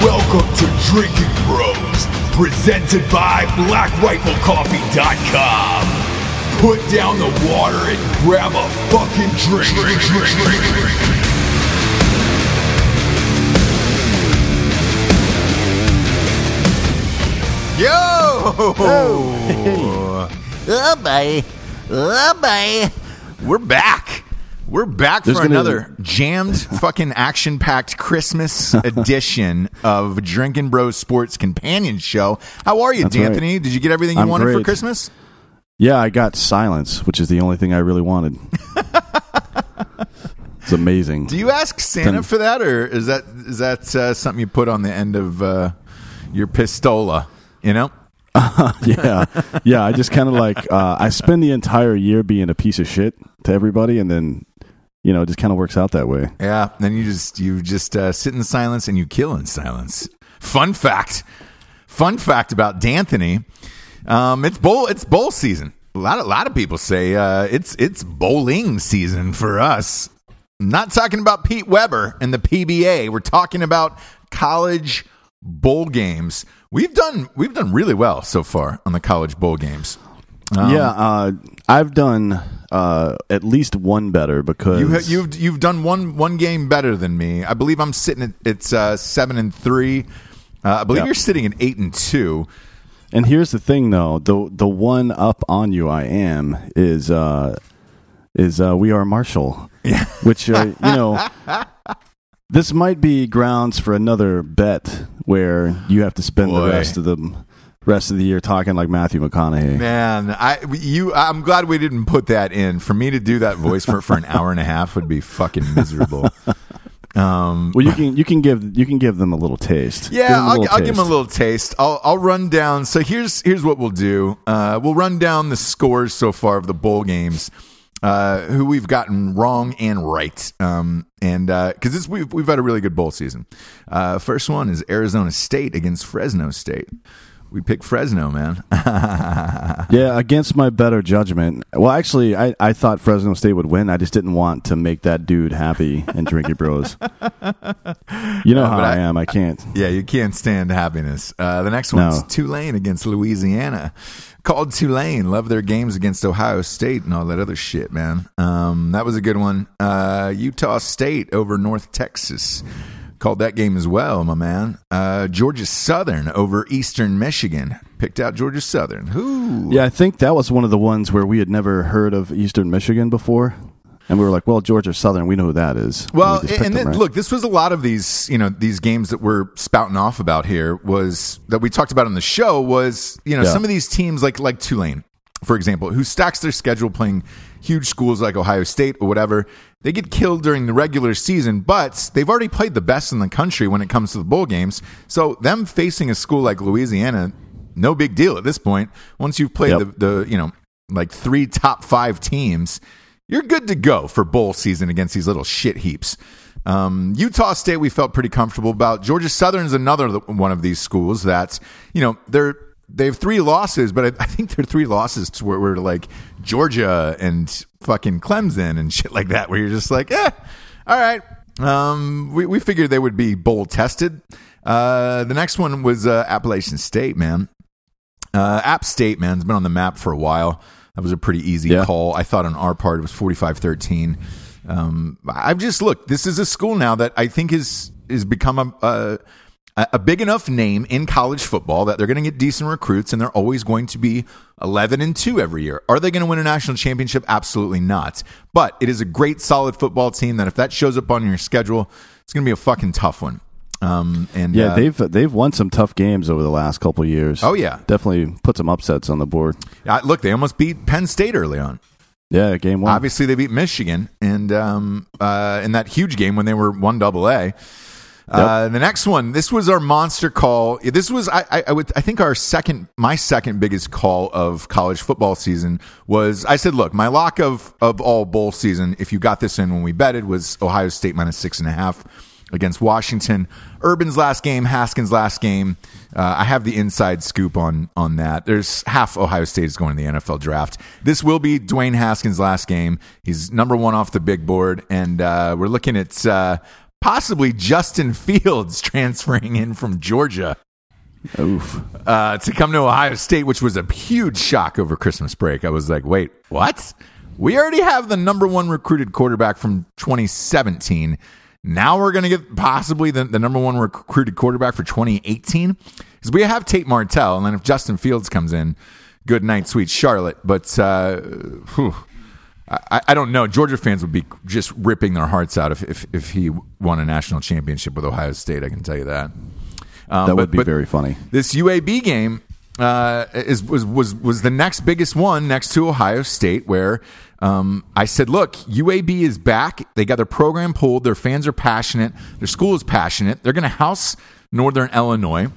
Welcome to Drinking Bros, presented by BlackRifleCoffee.com. Put down the water and grab a fucking drink. drink, drink, drink, drink. Yo! Oh, boy. Oh, boy. We're back. We're back There's for another jammed, fucking action packed Christmas edition of Drinking Bros Sports Companion Show. How are you, That's right. D'Anthony? Did you get everything you I'm wanted for. Christmas? Yeah, I got silence, which is the only thing I really wanted. it's amazing. Do you ask Santa for that, or is that is that uh, something you put on the end of uh, your pistola? You know? yeah, yeah. I just kind of like uh, I spend the entire year being a piece of shit to everybody, and then you know it just kind of works out that way. Yeah. Then you just you just uh, sit in silence and you kill in silence. Fun fact. Fun fact about D'Anthony. Um, it's bowl. It's bowl season. A lot. A lot of people say uh, it's it's bowling season for us. I'm not talking about Pete Weber and the PBA. We're talking about college bowl games. We've done we've done really well so far on the college bowl games. Um, yeah, uh, I've done uh, at least one better because You ha- you've you've done one one game better than me. I believe I'm sitting at it's uh, seven and three. Uh, I believe Yeah. you're sitting at eight and two. And here's the thing, though the the one up on you I am is uh, is uh, we are Marshall, Yeah. which uh, you know this might be grounds for another bet where you have to spend Boy. the rest of the rest of the year talking like Matthew McConaughey. Man, I you I'm glad we didn't put that in. For me to do that voice for for an hour and a half would be fucking miserable. Um, Well, you can you can give you can give them a little taste. Give Yeah, a I'll, little I'll give them a little taste. I'll I'll run down. So here's here's what we'll do. Uh, we'll run down the scores so far of the bowl games. Uh, who we've gotten wrong and right, um, and because this we've we've had a really good bowl season. Uh, first one is Arizona State against Fresno State. We picked Fresno, man. Yeah, against my better judgment. Well, actually, I, I thought Fresno State would win. I just didn't want to make that dude happy and drink it, bros. You know how I, I- am. I can't. Yeah, you can't stand happiness. Uh, the next one's No. Tulane against Louisiana. Called Tulane. Love their games against Ohio State and all that other shit, man. Um, that was a good one. Uh, Utah State over North Texas. Called that game as well, my man. Uh, Georgia Southern over Eastern Michigan. Picked out Georgia Southern. Who? Yeah, I think that was one of the ones where we had never heard of Eastern Michigan before, and we were like, "Well, Georgia Southern, we know who that is." Well, we just picked and them, then right? look, this was a lot of these, you know, these games that we're spouting off about here was that we talked about on the show was, you know, Yeah. some of these teams like like Tulane, for example, who stacks their schedule playing huge schools like Ohio State or whatever. They get killed during the regular season, but they've already played the best in the country when it comes to the bowl games. So them facing a school like Louisiana, no big deal at this point. Once you've played Yep. the, the, you know, like three top five teams, you're good to go for bowl season against these little shit heaps. Um, Utah State, we felt pretty comfortable about. Georgia Southern's another one of these schools that's, you know, they're they have three losses, but I, I think they're three losses to where we're like Georgia and fucking Clemson and shit like that, where you're just like, eh, all right. Um, we, we figured they would be bowl tested. Uh, the next one was uh, Appalachian State, man. Uh, App State, man, has been on the map for a while. That was a pretty easy Yeah. call. I thought on our part it was 45 13. Um, I've just looked, this is a school now that I think is, is become a, a, a big enough name in college football that they're going to get decent recruits and they're always going to be 11 and 2 every year. Are they going to win a national championship? Absolutely not. But it is a great, solid football team that if that shows up on your schedule, it's going to be a fucking tough one. Um, and yeah, uh, they've they've won some tough games over the last couple of years. Oh, yeah. definitely put some upsets on the board. uh, look, they almost beat Penn State early on. Yeah, game one. Obviously, they beat Michigan, and um, uh, in that huge game when they were one double A. Uh, the next one, this was our monster call. This was, I, I, I would, I think our second, my second biggest call of college football season was. I said, look, my lock of of all bowl season, if you got this in when we betted, was Ohio State minus six and a half against Washington. Urban's last game, Haskins' last game. Uh, I have the inside scoop on on that. There's half Ohio State is going to the NFL draft. This will be Dwayne Haskins' last game. He's number one off the big board, and uh, we're looking at uh, possibly Justin Fields transferring in from Georgia Oof. uh, to come to Ohio State, which was a huge shock over Christmas break. I was like, wait, what? We already have the number one recruited quarterback from 2017. Now we're going to get possibly the, the number one recruited quarterback for 2018 because we have Tate Martell, and then if Justin Fields comes in, good night, sweet Charlotte. But uh, whew, I, I don't know. Georgia fans would be just ripping their hearts out if, if, if he won a national championship with Ohio State. I can tell you that. Um, That but- would be but very funny. This UAB game uh, is was was was the next biggest one next to Ohio State, where um, I said, "Look, UAB is back. They got their program pulled. Their fans are passionate. Their school is passionate. They're going to house Northern Illinois."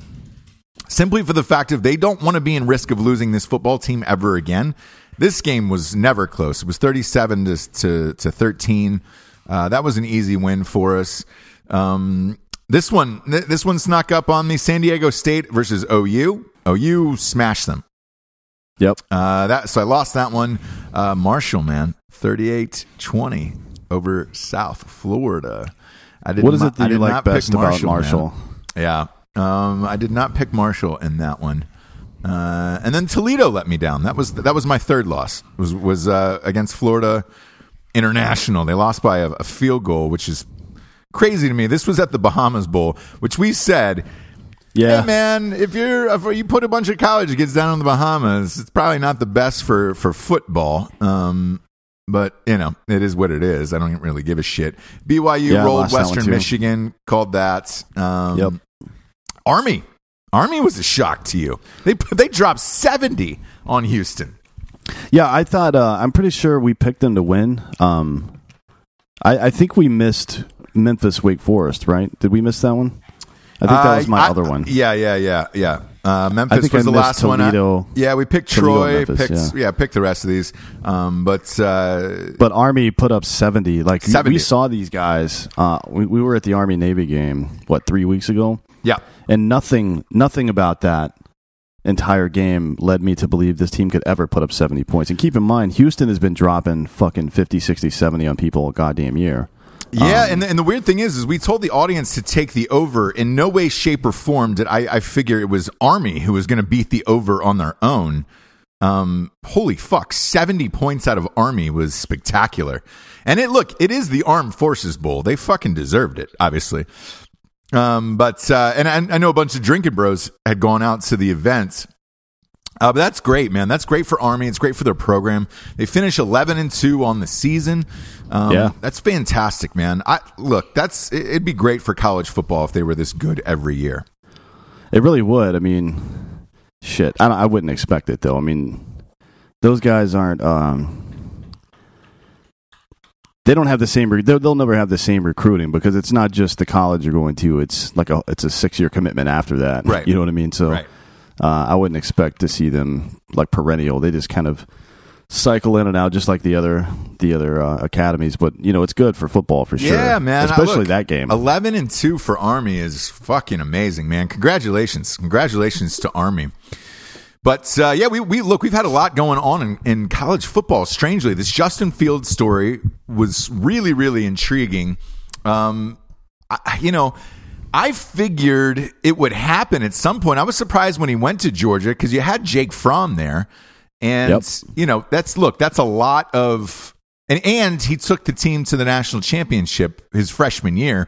Simply for the fact of they don't want to be in risk of losing this football team ever again. This game was never close. It was 37 to, to, to 13. Uh, that was an easy win for us. Um, this one, th- this one snuck up on me. San Diego State versus OU. OU smashed them. Yep. Uh, that so I lost that one. Uh, Marshall, man, 38-20 over South Florida. I didn't. What is it that I you like best about man. Marshall? Yeah. Um, I did not pick Marshall in that one. Uh, and then Toledo let me down. That was that was my third loss. Was was uh, against Florida International. They lost by a, a field goal, which is crazy to me. This was at the Bahamas Bowl, which we said, Yeah. "Hey man, if you're if you put a bunch of college kids down in the Bahamas, it's probably not the best for for football." Um, but you know, it is what it is. I don't really give a shit. BYU Yeah, rolled lost that one Western. Michigan, called that. Um, Yep. Army. Army was a shock to you. They they dropped 70 on Houston. Yeah, I thought uh, I'm pretty sure we picked them to win. Um, I, I think we missed Memphis Wake Forest, right? Did we miss that one? I think that was my Uh, I- other one. Yeah, yeah, yeah, yeah. Uh, Memphis think was I the last one. I- yeah, we picked Toledo Troy, Memphis, picked yeah. yeah. picked the rest of these. Um, but uh, But Army put up 70. Like 70. we saw these guys. Uh, we, we were at the Army Navy game what three weeks ago, yeah, and nothing nothing about that entire game led me to believe this team could ever put up 70 points. And keep in mind, Houston has been dropping fucking 50, 60, 70 on people a goddamn year. Yeah, Um, and the, and the weird thing is, is we told the audience to take the over. In no way, shape, or form did I, I figure it was Army who was going to beat the over on their own. Um, holy fuck, seventy points out of Army was spectacular. And it look, it is the Armed Forces Bowl. They fucking deserved it, obviously. Um, but uh, and I, I know a bunch of drinking bros had gone out to the event. Uh, but that's great, man. That's great for Army. It's great for their program. They finish eleven and two on the season. Um, Yeah. that's fantastic, man. I look. That's it- it'd be great for college football if they were this good every year. It really would. I mean, shit. I, I wouldn't expect it though. I mean, those guys aren't. Um, they don't have the same. Re- they'll, they'll never have the same recruiting because it's not just the college you're going to. It's like a. It's a six year commitment after that. Right. You know what I mean? So, Right. Uh, I wouldn't expect to see them like perennial. They just kind of cycle in and out, just like the other the other uh, academies. But you know, it's good for football for sure. Yeah, man. Especially look, that game. Eleven and two for Army is fucking amazing, man. Congratulations, congratulations to Army. But uh, yeah, we, we look. We've had a lot going on in, in college football. Strangely, this Justin Fields story was really, really intriguing. Um, I, you know, I figured it would happen at some point. I was surprised when he went to Georgia because you had Jake Fromm there, and Yep. you know that's look. That's a lot of and and he took the team to the national championship his freshman year.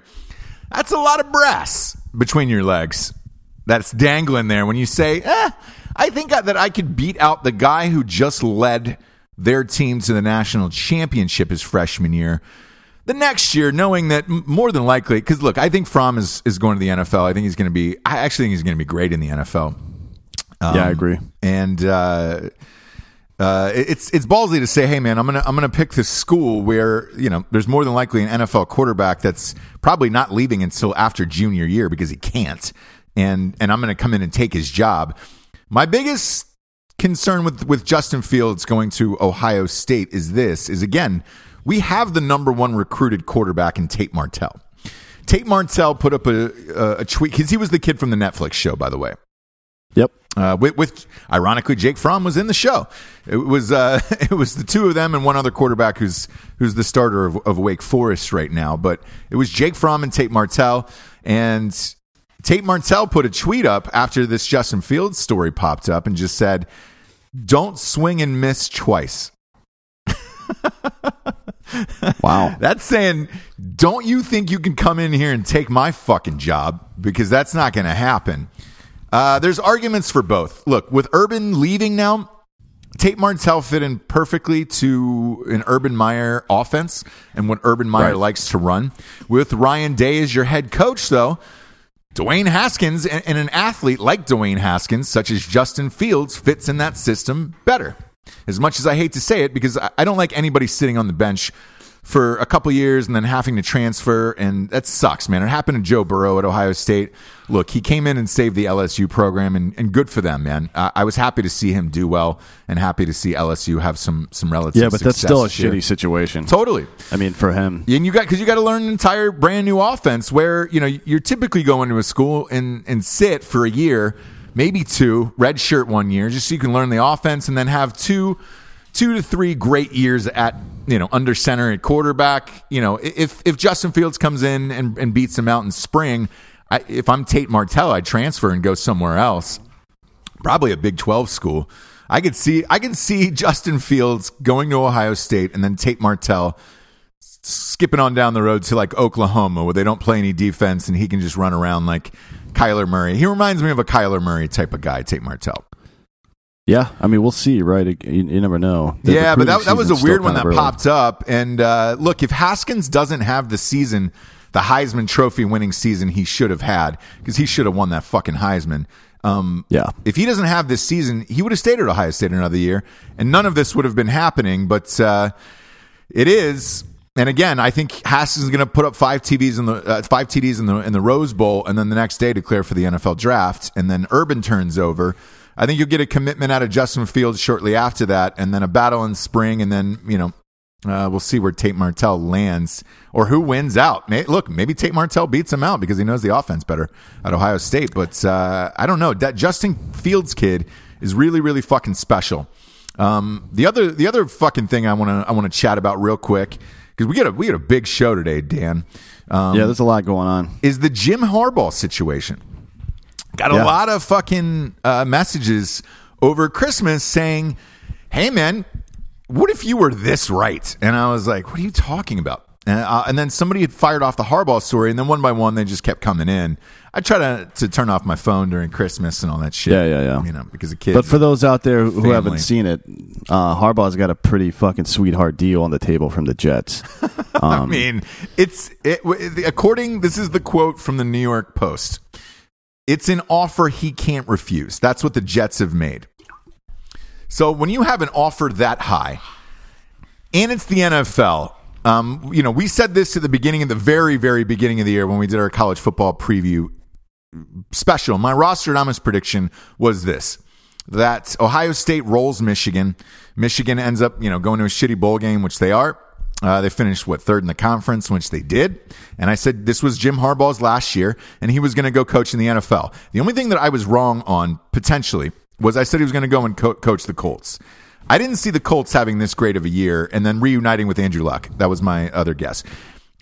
That's a lot of brass between your legs. That's dangling there when you say, eh, I think that I could beat out the guy who just led their team to the national championship his freshman year. The next year, knowing that more than likely, because look, I think Fromm is, is going to the NFL. I think he's going to be, I actually think he's going to be great in the NFL. yeah, I agree. And, uh, uh, it's it's ballsy to say, hey man, I'm gonna I'm gonna pick this school where you know there's more than likely an NFL quarterback that's probably not leaving until after junior year because he can't, and and I'm gonna come in and take his job. My biggest concern with with Justin Fields going to Ohio State is this: is again we have the number one recruited quarterback in Tate Martell. Tate Martell put up a a, a tweet because he was the kid from the Netflix show, by the way. Yep. Uh, with, with ironically, Jake Fromm was in the show. It was uh, it was the two of them and one other quarterback who's who's the starter of, of Wake Forest right now. But it was Jake Fromm and Tate Martell, and Tate Martell put a tweet up after this Justin Fields story popped up and just said, "Don't swing and miss twice." Wow. That's saying, don't you think you can come in here and take my fucking job? Because that's not going to happen. Uh, there's arguments for both. Look, with Urban leaving now, Tate Martell fit in perfectly to an Urban Meyer offense and what Urban Meyer Right. likes to run. With Ryan Day as your head coach, though, Dwayne Haskins and, and an athlete like Dwayne Haskins, such as Justin Fields, fits in that system better. As much as I hate to say it, because I, don't like anybody sitting on the bench for a couple years and then having to transfer, and that sucks, man. It happened to Joe Burrow at Ohio State. Look, he came in and saved the LSU program, and, and good for them, man. I, I was happy to see him do well, and happy to see LSU have some some relative. Yeah, but that's still a shitty situation. Totally. I mean, for him. And you got because you got to learn an entire brand new offense where you know you're typically going to a school and and sit for a year, maybe two, red shirt one year, just so you can learn the offense, and then have two, two to three great years at you know under center at quarterback. You know if if Justin Fields comes in and, and beats him out in spring, I, if I'm Tate Martell, I'd transfer and go somewhere else probably a Big 12 school. I could see I could see Justin Fields going to Ohio State and then Tate Martell skipping on down the road to like Oklahoma where they don't play any defense and he can just run around like Kyler Murray. He reminds me of a Kyler Murray type of guy, Tate Martell. Yeah, I mean, we'll see, right? You, you never know. The yeah, but that, that was a weird one that early. popped up. And uh, look, if Haskins doesn't have the season, the Heisman Trophy winning season he should have had, because he should have won that fucking Heisman. Um, Yeah. If he doesn't have this season, he would have stayed at Ohio State another year, and none of this would have been happening. But uh, it is. And again, I think Haskins is going to put up five TVs in the uh, five TDs in the in the Rose Bowl, and then the next day declare for the NFL draft, and then Urban turns over. I think you'll get a commitment out of Justin Fields shortly after that, and then a battle in spring, and then you know uh, we'll see where Tate Martell lands or who wins out. May, look, maybe Tate Martell beats him out because he knows the offense better at Ohio State, but uh, I don't know. That Justin Fields kid is really really fucking special. Um, the other the other fucking thing I want to I want to chat about real quick because we got a we got a big show today, Dan. Um, Yeah, there's a lot going on. is the Jim Harbaugh situation. Got a Yeah. lot of fucking uh, messages over Christmas saying, "Hey, man, what if you were this right?" And I was like, "What are you talking about?" And, uh, and then somebody had fired off the Harbaugh story, and then one by one they just kept coming in. I try to to turn off my phone during Christmas and all that shit. Yeah, yeah, yeah. You know, because of kids. But for those out there who Family. haven't seen it, uh, Harbaugh's got a pretty fucking sweetheart deal on the table from the Jets. I mean, it's it, according. This is the quote from the New York Post. It's an offer he can't refuse. That's what the Jets have made. So when you have an offer that high, and it's the NFL, um, you know, we said this at the beginning of the very, very beginning of the year when we did our college football preview special. My Rostradamus prediction was this that Ohio State rolls Michigan. Michigan ends up, you know, going to a shitty bowl game, which they are. Uh, they finished what third in the conference, which they did. And I said this was Jim Harbaugh's last year, and he was going to go coach in the NFL. The only thing that I was wrong on potentially was I said he was going to go and co- coach the Colts. I didn't see the Colts having this great of a year and then reuniting with Andrew Luck. That was my other guess.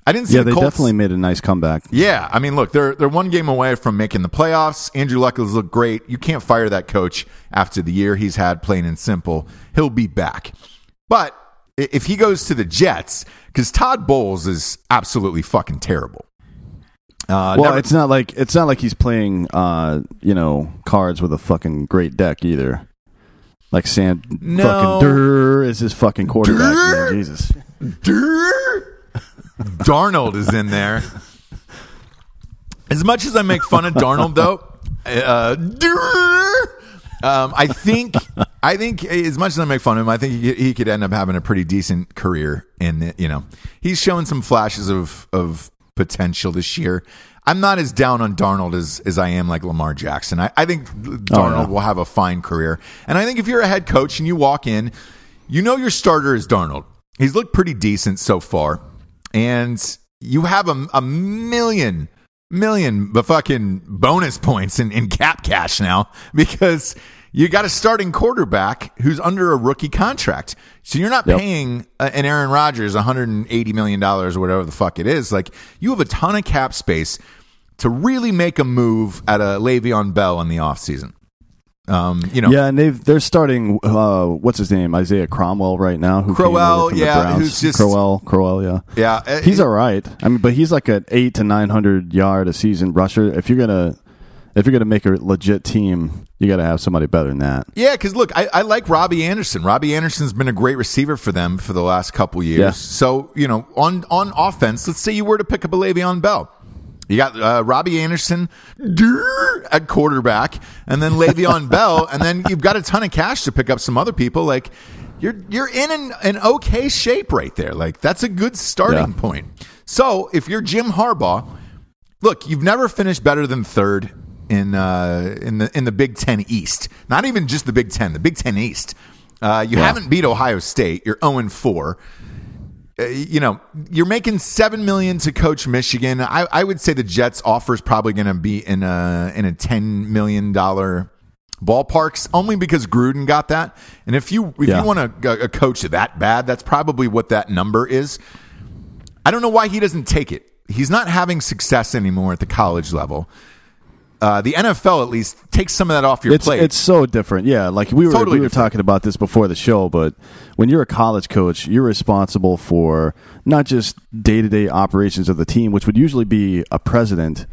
I didn't see yeah, the they Colts. definitely made a nice comeback. Yeah, I mean, look, they're they're one game away from making the playoffs. Andrew Luck has looked great. You can't fire that coach after the year he's had, plain and simple. He'll be back. But if he goes to the Jets, because Todd Bowles is absolutely fucking terrible. Uh, Well, never- it's not like it's not like he's playing, uh, you know, cards with a fucking great deck either. Like Sam No. fucking Durr is his fucking quarterback. Durr? Jesus. Durr. Darnold is in there. As much as I make fun of Darnold, though, uh, um, I think I think as much as I make fun of him, I think he, he could end up having a pretty decent career. In the, you know, he's showing some flashes of of potential this year. I'm not as down on Darnold as, as I am like Lamar Jackson. I, I think Darnold yeah. will have a fine career. And I think if you're a head coach and you walk in, you know your starter is Darnold. He's looked pretty decent so far. And you have a, a million million but fucking bonus points in, in cap cash now because you got a starting quarterback who's under a rookie contract. So you're not Yep. paying an Aaron Rodgers 180 million dollars or whatever the fuck it is. Like you have a ton of cap space to really make a move at a Le'Veon Bell in the offseason. Um, you know, Yeah, and they've they're starting. Uh, what's his name? Isaiah Cromwell right now. Who Crowell, over from the yeah, who's just- Crowell. Crowell, yeah. yeah, uh, He's all right. I mean, but he's like an eight to nine hundred yard a season rusher. If you're gonna if you're gonna make a legit team, you got to have somebody better than that. Yeah, because look, I, I like Robbie Anderson. Robbie Anderson's been a great receiver for them for the last couple years. Yeah. So you know, on on offense, let's say you were to pick up a Le'Veon Bell. You got uh, Robbie Anderson at quarterback, and then Le'Veon Bell, and then you've got a ton of cash to pick up some other people. Like you're you're in an, an okay shape right there. Like that's a good starting Yeah. point. So if you're Jim Harbaugh, look, you've never finished better than third in uh, in the in the Big Ten East. Not even just the Big Ten, the Big Ten East. Uh, you Yeah. haven't beat Ohio State. You're zero and four. Uh, you know, you're making seven million to coach Michigan. I, I would say the Jets offer is probably going to be in a in a ten million dollar ballparks only because Gruden got that. And if you if Yeah. you want a, a coach that bad, that's probably what that number is. I don't know why he doesn't take it. He's not having success anymore at the college level. Uh, the NFL at least takes some of that off your It's plate. it's so different. Yeah, like we were Totally we were different. talking about this before the show, but when you're a college coach, you're responsible for not just day to day operations of the team, which would usually be a president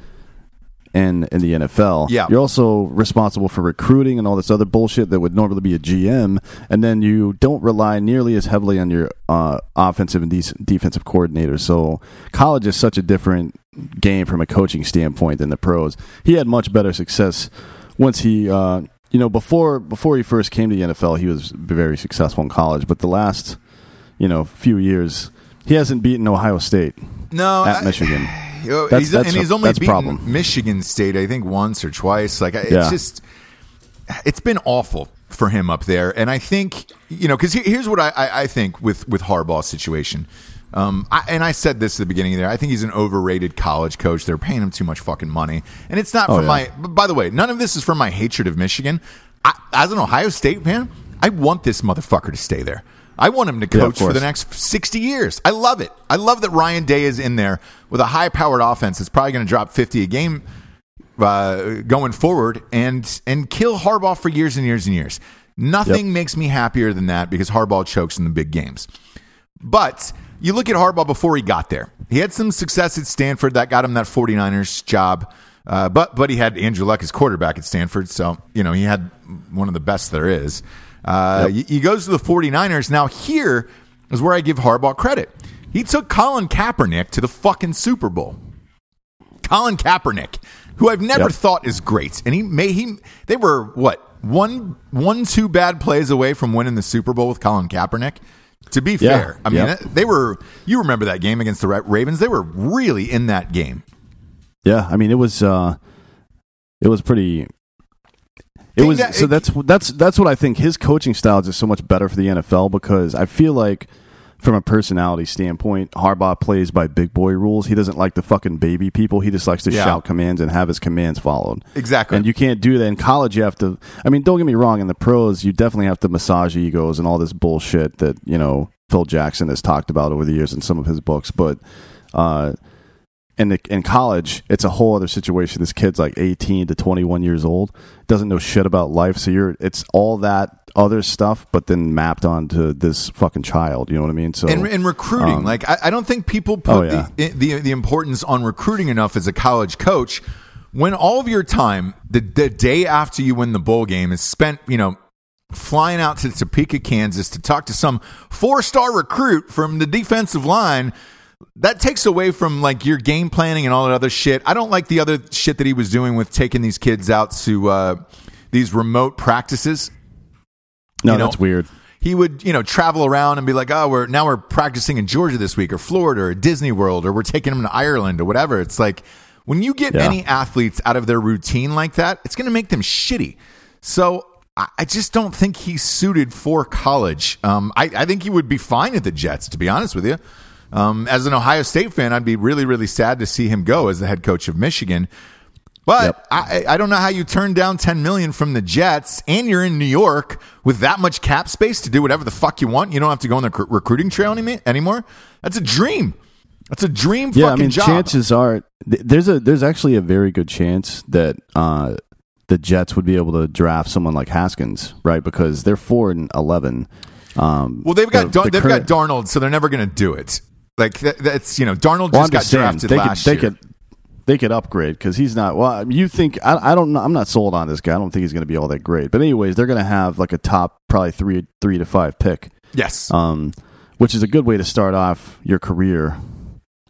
in in the NFL. Yeah. You're also responsible for recruiting and all this other bullshit that would normally be a GM, and then you don't rely nearly as heavily on your uh, offensive and de- defensive coordinators. So college is such a different game from a coaching standpoint than the pros. He had much better success once he. Uh, you know, before before he first came to the NFL, he was very successful in college. But the last, you know, few years, he hasn't beaten Ohio State no, at I- Michigan. That's- he's, that's and a- he's only beaten problem. Michigan State, I think, once or twice. Like it's Yeah. just, it's been awful for him up there. And I think, you know, because here's what I, I, I think with with Harbaugh's situation. Um, I, and I said this at the beginning there. I think he's an overrated college coach. They're paying him too much fucking money, and it's not Oh, from yeah. my. By the way, none of this is from my hatred of Michigan. I, as an Ohio State fan, I want this motherfucker to stay there. I want him to Yeah, coach for the next 60 years. I love it. I love that Ryan Day is in there with a high powered offense that's probably going to drop 50 a game uh, going forward and and kill Harbaugh for years and years and years. Nothing makes me happier than that because Harbaugh chokes in the big games. But you look at Harbaugh before he got there. He had some success at Stanford that got him that 49ers job. Uh, but but he had Andrew Luck as quarterback at Stanford, so you know he had one of the best there is. Uh, he, he goes to the 49ers. Now here is where I give Harbaugh credit. He took Colin Kaepernick to the fucking Super Bowl. Colin Kaepernick, who I've never Yep. thought is great, and he may he they were what one one two bad plays away from winning the Super Bowl with Colin Kaepernick. To be Yeah. fair, I mean Yep. they were. You remember that game against the Ra- Ravens? They were really in that game. Yeah, I mean it was uh it was pretty it was that- so that's that's that's what I think his coaching style is just so much better for the NFL because I feel like from a personality standpoint, Harbaugh plays by big boy rules. He doesn't like the fucking baby people. He just likes to Yeah. shout commands and have his commands followed. Exactly. And you can't do that in college. You have to. I mean, don't get me wrong. In the pros, you definitely have to massage egos and all this bullshit that you know Phil Jackson has talked about over the years in some of his books. But uh, in the, in college, it's a whole other situation. This kid's like eighteen to twenty one years old, doesn't know shit about life. So you're it's all that other stuff, but then mapped onto this fucking child. You know what I mean? So and, and recruiting, um, like I, I don't think people put Oh, yeah. the, the the importance on recruiting enough as a college coach. When all of your time, the the day after you win the bowl game, is spent, you know, flying out to Topeka, Kansas, to talk to some four star recruit from the defensive line. That takes away from like your game planning and all that other shit. I don't like the other shit that he was doing with taking these kids out to uh, these remote practices no, you know, that's weird. he would you know travel around and be like oh we're now we're practicing in georgia this week or florida or disney world or we're taking them to ireland or whatever it's like when you get Yeah. any athletes out of their routine like that it's going to make them shitty so I- I just don't think he's suited for college. Um, I, I think he would be fine at the Jets, to be honest with you. Um, as an Ohio State fan, I'd be really, really sad to see him go as the head coach of Michigan. But Yep. I, I don't know how you turn down 10 million from the Jets and you're in New York with that much cap space to do whatever the fuck you want. You don't have to go on the rec- recruiting trail any- anymore. That's a dream. That's a dream Yeah, I mean, job. chances are th- there's a there's actually a very good chance that uh, the Jets would be able to draft someone like Haskins, right? Because they're four and eleven. Um, well, they've got the- Dar- the they've current- got Darnold, so they're never going to do it. Like that, that's you know Darnold Well, just got drafted they could they year. could they could upgrade because he's not. Well, you think I, I don't know. I'm not sold on this guy. I don't think he's going to be all that great. But anyways, they're going to have like a top probably three three to five pick, yes, um, which is a good way to start off your career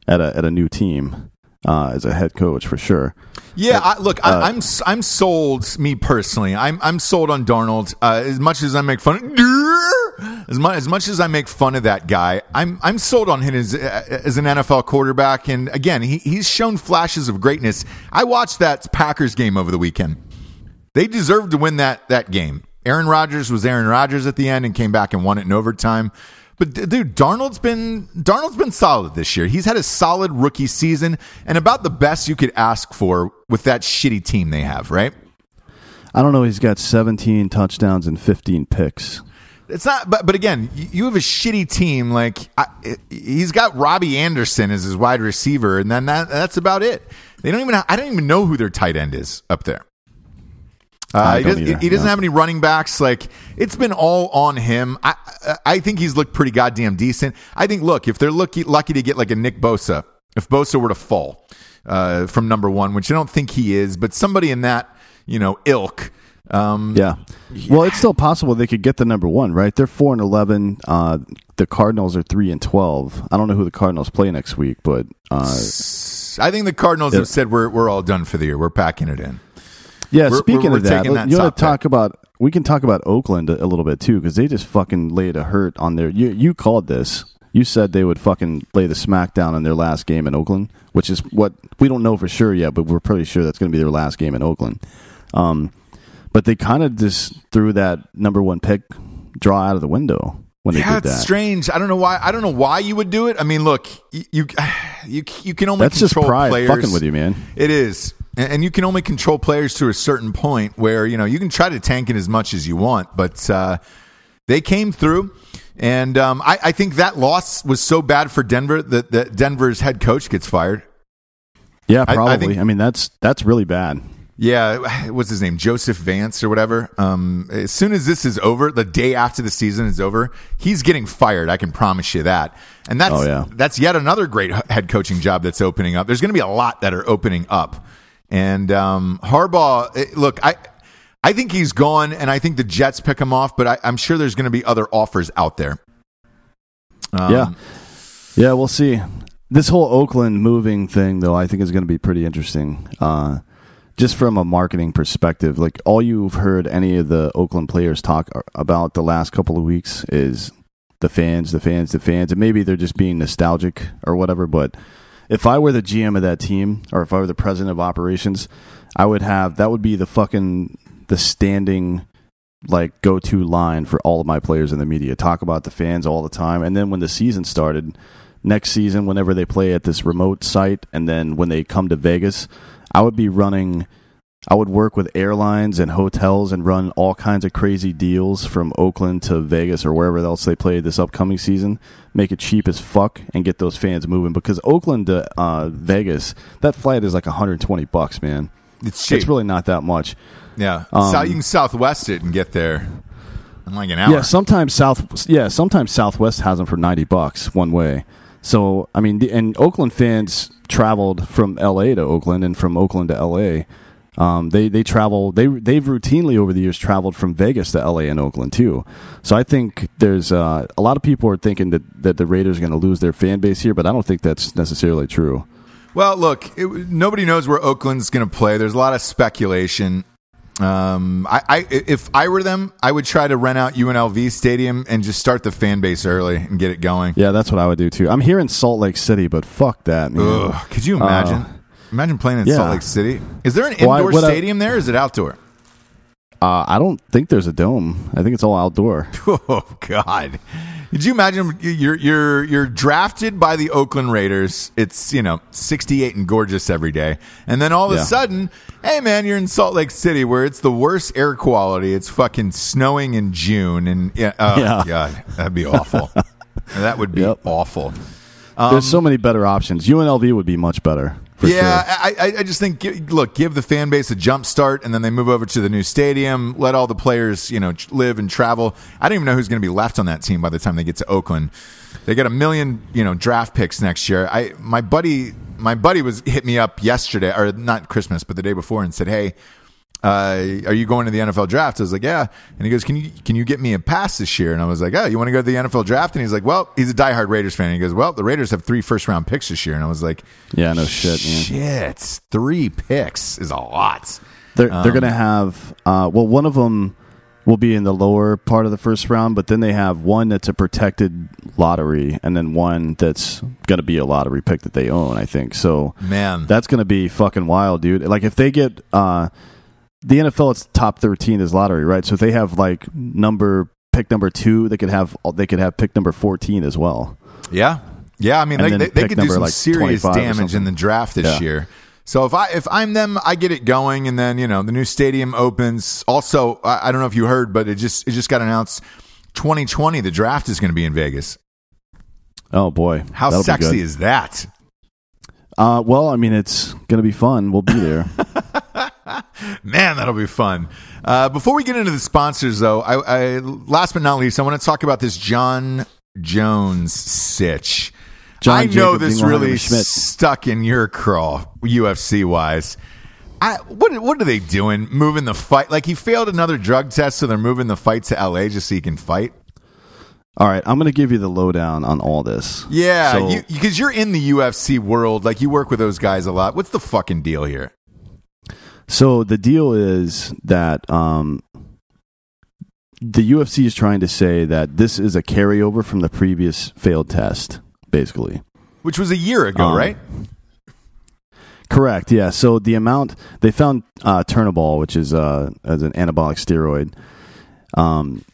at a at a new team uh, as a head coach for sure. Yeah, I, look, uh, I, I'm I'm sold. Me personally, I'm I'm sold on Darnold. Uh, as much as I make fun, as much as much as I make fun of that guy, I'm I'm sold on him as as an NFL quarterback. And again, he, he's shown flashes of greatness. I watched that Packers game over the weekend. They deserved to win that that game. Aaron Rodgers was Aaron Rodgers at the end and came back and won it in overtime. But dude, Darnold's been Darnold's been solid this year. He's had a solid rookie season and about the best you could ask for with that shitty team they have, right? I don't know. He's got 17 touchdowns and 15 picks. It's not, but but again, you have a shitty team. Like I, he's got Robbie Anderson as his wide receiver, and then that that's about it. They don't even. I don't even know who their tight end is up there. Uh, he, doesn't, either, he doesn't no. have any running backs. Like it's been all on him. I I- I think he's looked pretty goddamn decent. I think look if they're lucky lucky to get like a Nick Bosa, if Bosa were to fall uh, from number one, which I don't think he is, but somebody in that you know ilk. Um, Yeah. Well, it's still possible they could get the number one, right? They're four and eleven. Uh, the Cardinals are three and twelve. I don't know who the Cardinals play next week, but uh, I think the Cardinals have said we're we're all done for the year. We're packing it in. yeah. We're- speaking we're- of we're that, that you want to talk about? We can talk about Oakland a, a little bit too because they just fucking laid a hurt on their. You you called this. You said they would fucking lay the smackdown in their last game in Oakland, which is what we don't know for sure yet, but we're pretty sure that's going to be their last game in Oakland. Um, but they kind of just threw that number one pick draw out of the window when they Yeah, did it's that. strange. I don't know why. I don't know why you would do it. I mean, look, you you you, you can only That's just control pride players. fucking with you, man. It is, and, you can only control players to a certain point where you know you can try to tank it as much as you want, but uh, they came through. And um, I, I think that loss was so bad for Denver that, that Denver's head coach gets fired. Yeah, I- I probably. I, mean, that's that's really bad. Yeah, what's his name? Joseph Vance or whatever. Um, as soon as this is over, the day after the season is over, he's getting fired. I can promise you that. And that's Oh, yeah. that's yet another great head coaching job that's opening up. There's going to be a lot that are opening up. And um, Harbaugh, eh, look, I I think he's gone, and I think the Jets pick him off. But I, I'm sure there's going to be other offers out there. Um, yeah, yeah, we'll see. This whole Oakland moving thing, though, I think is going to be pretty interesting. Uh, just from a marketing perspective, like all you've heard any of the Oakland players talk about the last couple of weeks is the fans, the fans, the fans, and maybe they're just being nostalgic or whatever. But if I were the GM of that team, or if I were the president of operations, I would have that would be the fucking the standing like go to line for all of my players in the media. Talk about the fans all the time. And then when the season started, next season, whenever they play at this remote site, and then when they come to Vegas, I would be running. I would work with airlines and hotels and run all kinds of crazy deals from Oakland to Vegas or wherever else they play this upcoming season. Make it cheap as fuck and get those fans moving because Oakland to uh, Vegas, that flight is like 120 bucks, man. it's cheap. It's really not that much. yeah. um, so you can Southwest it and get there in like an hour. Yeah, sometimes South. Yeah, sometimes Southwest has them for ninety bucks one way. So I mean, and Oakland fans traveled from L.A. to Oakland and from Oakland to L.A. Um, they they travel they they've routinely over the years traveled from Vegas to L.A. and Oakland too. So I think there's uh, a lot of people are thinking that that the Raiders are going to lose their fan base here, but I don't think that's necessarily true. Well, look, it, nobody knows where Oakland's going to play. There's a lot of speculation. Um, I, I, if I were them, I would try to rent out UNLV Stadium and just start the fan base early and get it going. Yeah, that's what I would do too. I'm here in Salt Lake City, but fuck that, man. Ugh, could you imagine? imagine playing in yeah. Salt Lake City. Is there an Well, I- indoor I- stadium there? Or is it outdoor? Uh, I don't think there's a dome. I think it's all outdoor. Oh God, Could you imagine you're you're you're drafted by the Oakland Raiders? It's you know 68 and gorgeous every day, and then all of Yeah. a sudden, hey man, you're in Salt Lake City where it's the worst air quality. It's fucking snowing in June, and yeah, oh Yeah. god, that'd be awful. that would be Yep. awful. There's um, so many better options. UNLV would be much better. Yeah, sure. I, I, I just think look, give the fan base a jump start, and then they move over to the new stadium. Let all the players, you know, live and travel. I don't even know who's going to be left on that team by the time they get to Oakland. They got a million, you know, draft picks next year. I my buddy, my buddy was hit me up yesterday, or not Christmas, but the day before, and said, "Hey, uh, are you going to the NFL draft?" I was like, "Yeah," and he goes, "Can you can you get me a pass this year?" And I was like, "Oh, you want to go to the NFL draft?" And he's like, "Well, he's a diehard Raiders fan." And he goes, "Well, the Raiders have three first round picks this year," and I was like, Yeah, no shit, man. Shit, three picks is a lot. They're Um, they're gonna have uh, well, one of them will be in the lower part of the first round, but then they have one that's a protected lottery, and then one that's gonna be a lottery pick that they own. I think so. Man, That's gonna be fucking wild, dude. Like if they get uh, the NFL, it's top thirteen is lottery, right? So if they have like number pick number two, they could have they could have pick number fourteen as well. yeah, yeah. I mean, And they, they, they could do some like, serious damage in the draft this Yeah. year. So if I if I'm them, I get it going, and then you know the new stadium opens. Also, I, I don't know if you heard, but it just it just got announced. 2020, the draft is going to be in Vegas. Oh boy, How That'll sexy is that? Uh, well, I mean, it's gonna be fun. We'll be there. Man, that'll be fun. Uh, before we get into the sponsors, though, I, I last but not least, I want to talk about this Jon Jones sitch. John I know Jacob this really stuck in your craw, UFC wise. I, what what are they doing? Moving the fight like he failed another drug test, so they're moving the fight to L.A. just so he can fight. All right, I'm gonna give you the lowdown on all this. Yeah, So- you because you're in the UFC world, like you work with those guys a lot. What's the fucking deal here? So the deal is that um, the UFC is trying to say that this is a carryover from the previous failed test, basically. Which was a year ago, Um, right? Correct. Yeah. So the amount they found uh, Turinabol, which is uh, as an anabolic steroid, um,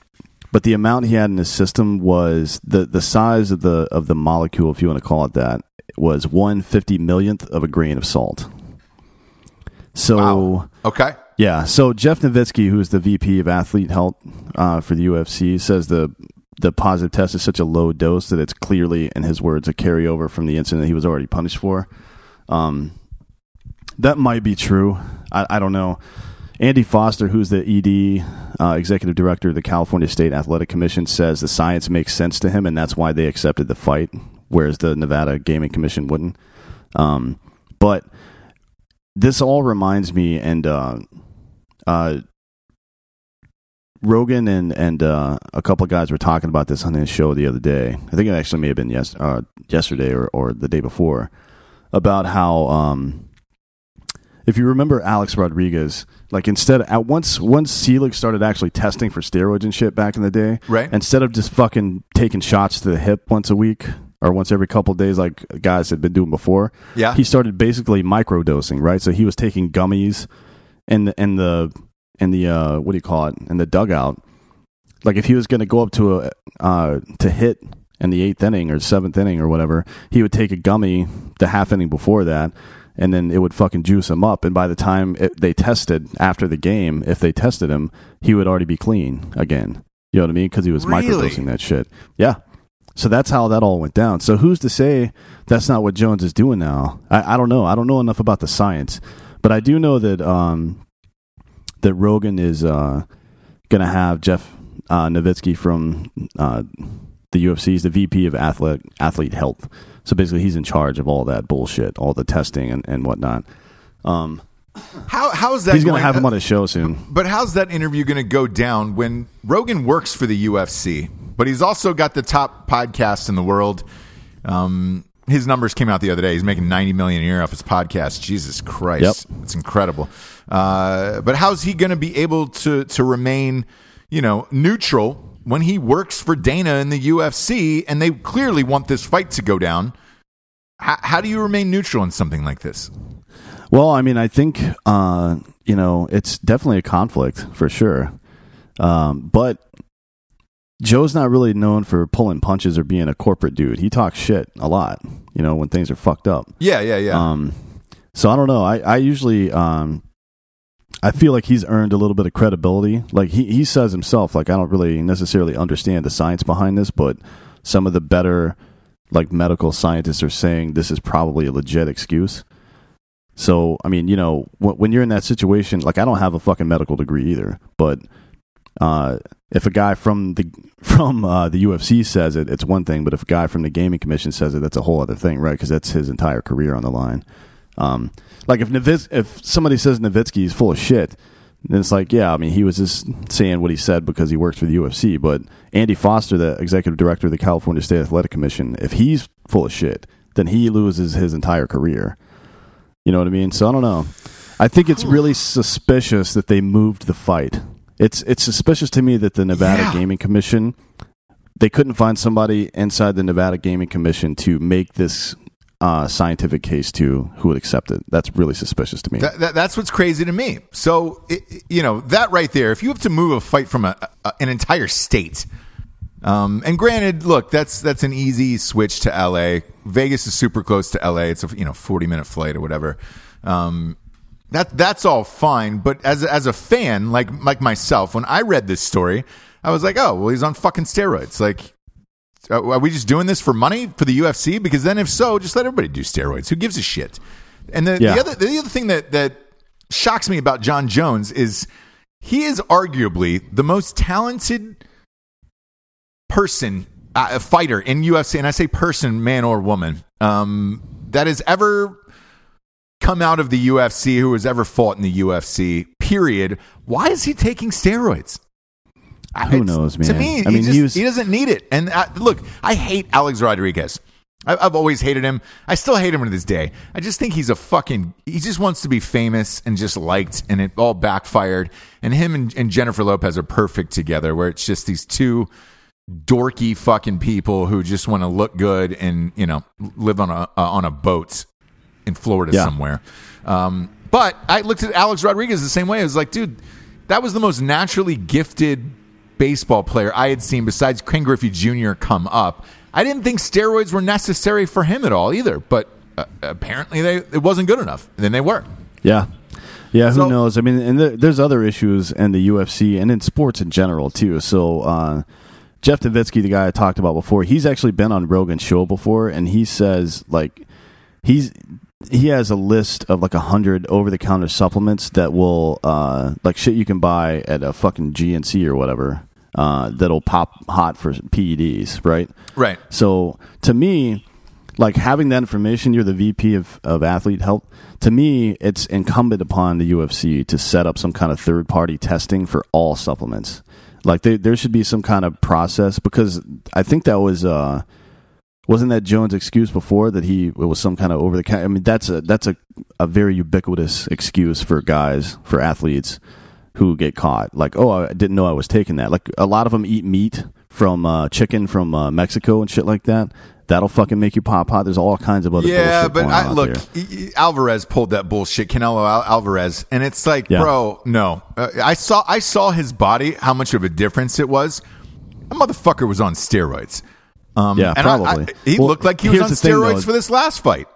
but the amount he had in his system was the the size of the of the molecule, if you want to call it that, was one fifty millionth of a grain of salt. So. Wow. Okay. Yeah. So Jeff Novitzky, who's the VP of Athlete Health uh, for the UFC, says the the positive test is such a low dose that it's clearly, in his words, a carryover from the incident he was already punished for. Um, that might be true. I, I don't know. Andy Foster, who's the ED uh, executive director of the California State Athletic Commission, says the science makes sense to him, and that's why they accepted the fight, whereas the Nevada Gaming Commission wouldn't. Um, but this all reminds me, and uh, uh, Rogan and and uh, a couple of guys were talking about this on his show the other day. I think it actually may have been yes, uh, yesterday or, or the day before about how um, if you remember Alex Rodriguez, like instead at once once Selig started actually testing for steroids and shit back in the day, Right. Instead of just fucking taking shots to the hip once a week or once every couple of days, like guys had been doing before, Yeah. he started basically microdosing, right? So he was taking gummies in the in the in the uh, what do you call it in the dugout. Like if he was going to go up to a uh, to hit in the eighth inning or seventh inning or whatever, he would take a gummy the half inning before that, and then it would fucking juice him up. And by the time it, they tested after the game, if they tested him, he would already be clean again. You know what I mean? Because he was Really? microdosing that shit. Yeah. So that's how that all went down. So who's to say that's not what Jones is doing now? I, I don't know. I don't know enough about the science, but I do know that um, that Rogan is uh, going to have Jeff uh, Novitzky from uh, the UFC. He's the VP of athlete athlete health. So basically, he's in charge of all that bullshit, all the testing and, and whatnot. Um, How how's that? he's going to have him on his show soon. But how's that interview going to go down when Rogan works for the UFC, but he's also got the top podcast in the world? Um, his numbers came out the other day. He's making ninety million a year off his podcast. Jesus Christ, it's incredible. Uh, but how's he going to be able to to remain, you know, neutral when he works for Dana in the UFC, and they clearly want this fight to go down? How, how do you remain neutral in something like this? Well, I mean, I think uh, you know it's definitely a conflict for sure, um, but Joe's not really known for pulling punches or being a corporate dude. He talks shit a lot, you know, when things are fucked up. Yeah, yeah, yeah. Um, so I don't know. I, I usually, um, I feel like he's earned a little bit of credibility. Like he, he says himself, like I don't really necessarily understand the science behind this, but some of the better like medical scientists are saying this is probably a legit excuse. So I mean, you know, when, when you're in that situation, like I don't have a fucking medical degree either, but uh, if a guy from the from uh, the UFC says it, it's one thing. But if a guy from the gaming commission says it, that's a whole other thing, right? Because that's his entire career on the line. Um, like if if somebody says Novitzky is full of shit, then it's like, yeah, I mean, he was just saying what he said because he works for the UFC. But Andy Foster, the executive director of the California State Athletic Commission, if he's full of shit, then he loses his entire career. You know what I mean? So I don't know. I think it's really suspicious that they moved the fight. It's it's suspicious to me that the Nevada Yeah. Gaming Commission they couldn't find somebody inside the Nevada Gaming Commission to make this uh, scientific case to who would accept it. That's really suspicious to me. That, that, that's what's crazy to me. So, it, you know, that right there, if you have to move a fight from a, a, an entire state, um, and granted, look, that's that's an easy switch to LA. Vegas is super close to LA. It's a you know forty minute flight or whatever. Um, that that's all fine. But as a- as a fan, like like myself, when I read this story, I was like, oh well, he's on fucking steroids. Like, uh, are we just doing this for money for the UFC? Because then, if so, just let everybody do steroids. Who gives a shit? And the, Yeah. the other the other thing that that shocks me about Jon Jones is he is arguably the most talented person, uh, a fighter in UFC, and I say person, man or woman, um, that has ever come out of the UFC, who has ever fought in the UFC. Period. Why is he taking steroids? Who It's- knows, To man? me, I he, mean, just- he he doesn't need it. And uh, look, I hate Alex Rodriguez. I, I've always hated him. I still hate him to this day. I just think he's a fucking. He just wants to be famous and just liked, and it all backfired. And him and, and Jennifer Lopez are perfect together, where it's just these two dorky fucking people who just want to look good and you know live on a uh, on a boat in Florida Yeah. somewhere. Um, but I looked at Alex Rodriguez the same way. I was like, dude, that was the most naturally gifted baseball player I had seen besides Ken Griffey Jr. come up. I didn't think steroids were necessary for him at all either, but uh, apparently they it wasn't good enough. Then they were. Yeah. Yeah, who So- knows? I mean, and there, there's other issues in the UFC and in sports in general too. So uh, Jeff Novitzky, the guy I talked about before, he's actually been on Rogan's show before, and he says like he's he has a list of like a hundred over the counter supplements that will uh, like shit you can buy at a fucking GNC or whatever uh, that'll pop hot for PEDs, right? Right. So to me, like having that information, you're the VP of, of athlete health. To me, it's incumbent upon the UFC to set up some kind of third party testing for all supplements. Like there, there should be some kind of process because I think that was uh, wasn't that Jones' excuse before that he it was some kind of over the counter. I mean, that's a that's a, a very ubiquitous excuse for guys for athletes who get caught. Like, oh, I didn't know I was taking that. Like a lot of them eat meat from uh, chicken from uh, Mexico and shit like that. That'll fucking make you pop hot. There's all kinds of other Yeah, but I, look, there. Alvarez pulled that bullshit, Canelo Al- Alvarez, and it's like, Yeah. bro, no. Uh, I saw, I saw his body, how much of a difference it was. That motherfucker was on steroids. Um, Yeah, and I- probably. I- he Well, looked like he was on thing, steroids though. for this last fight.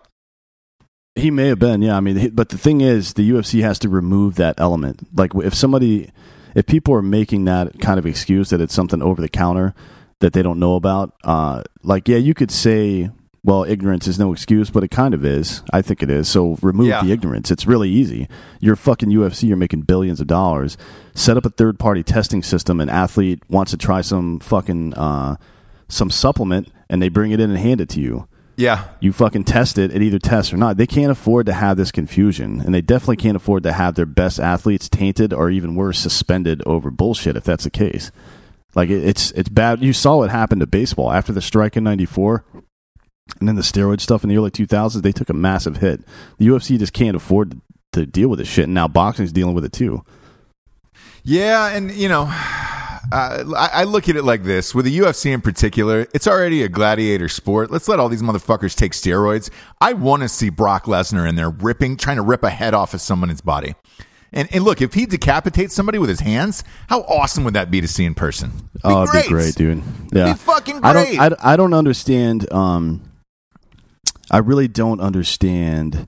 He may have been, yeah. I mean, but the thing is, the UFC has to remove that element. Like, if somebody, if people are making that kind of excuse that it's something over the counter that they don't know about, uh, like, yeah, you could say, well, ignorance is no excuse, but it kind of is. I think it is. So remove Yeah. the ignorance. It's really easy. You're fucking UFC. You're making billions of dollars. Set up a third party testing system. An athlete wants to try some fucking uh, some supplement, and they bring it in and hand it to you Yeah, you fucking test it, it either tests or not. They can't afford to have this confusion, and they definitely can't afford to have their best athletes tainted or even worse, suspended over bullshit. If that's the case, like it, it's it's bad. You saw what happened to baseball after the strike in '94, and then the steroid stuff in the early 2000s. They took a massive hit. The UFC just can't afford to, to deal with this shit, and now boxing's dealing with it too. yeah, and you know, uh, I, I look at it like this: with the UFC in particular, it's already a gladiator sport. Let's let all these motherfuckers take steroids. I want to see Brock Lesnar in there ripping, trying to rip a head off of someone's body. And, and look, if he decapitates somebody with his hands, how awesome would that be to see in person? Be Oh, it'd be great, dude. Yeah, Be fucking I don't. I, I don't understand. Um, I really don't understand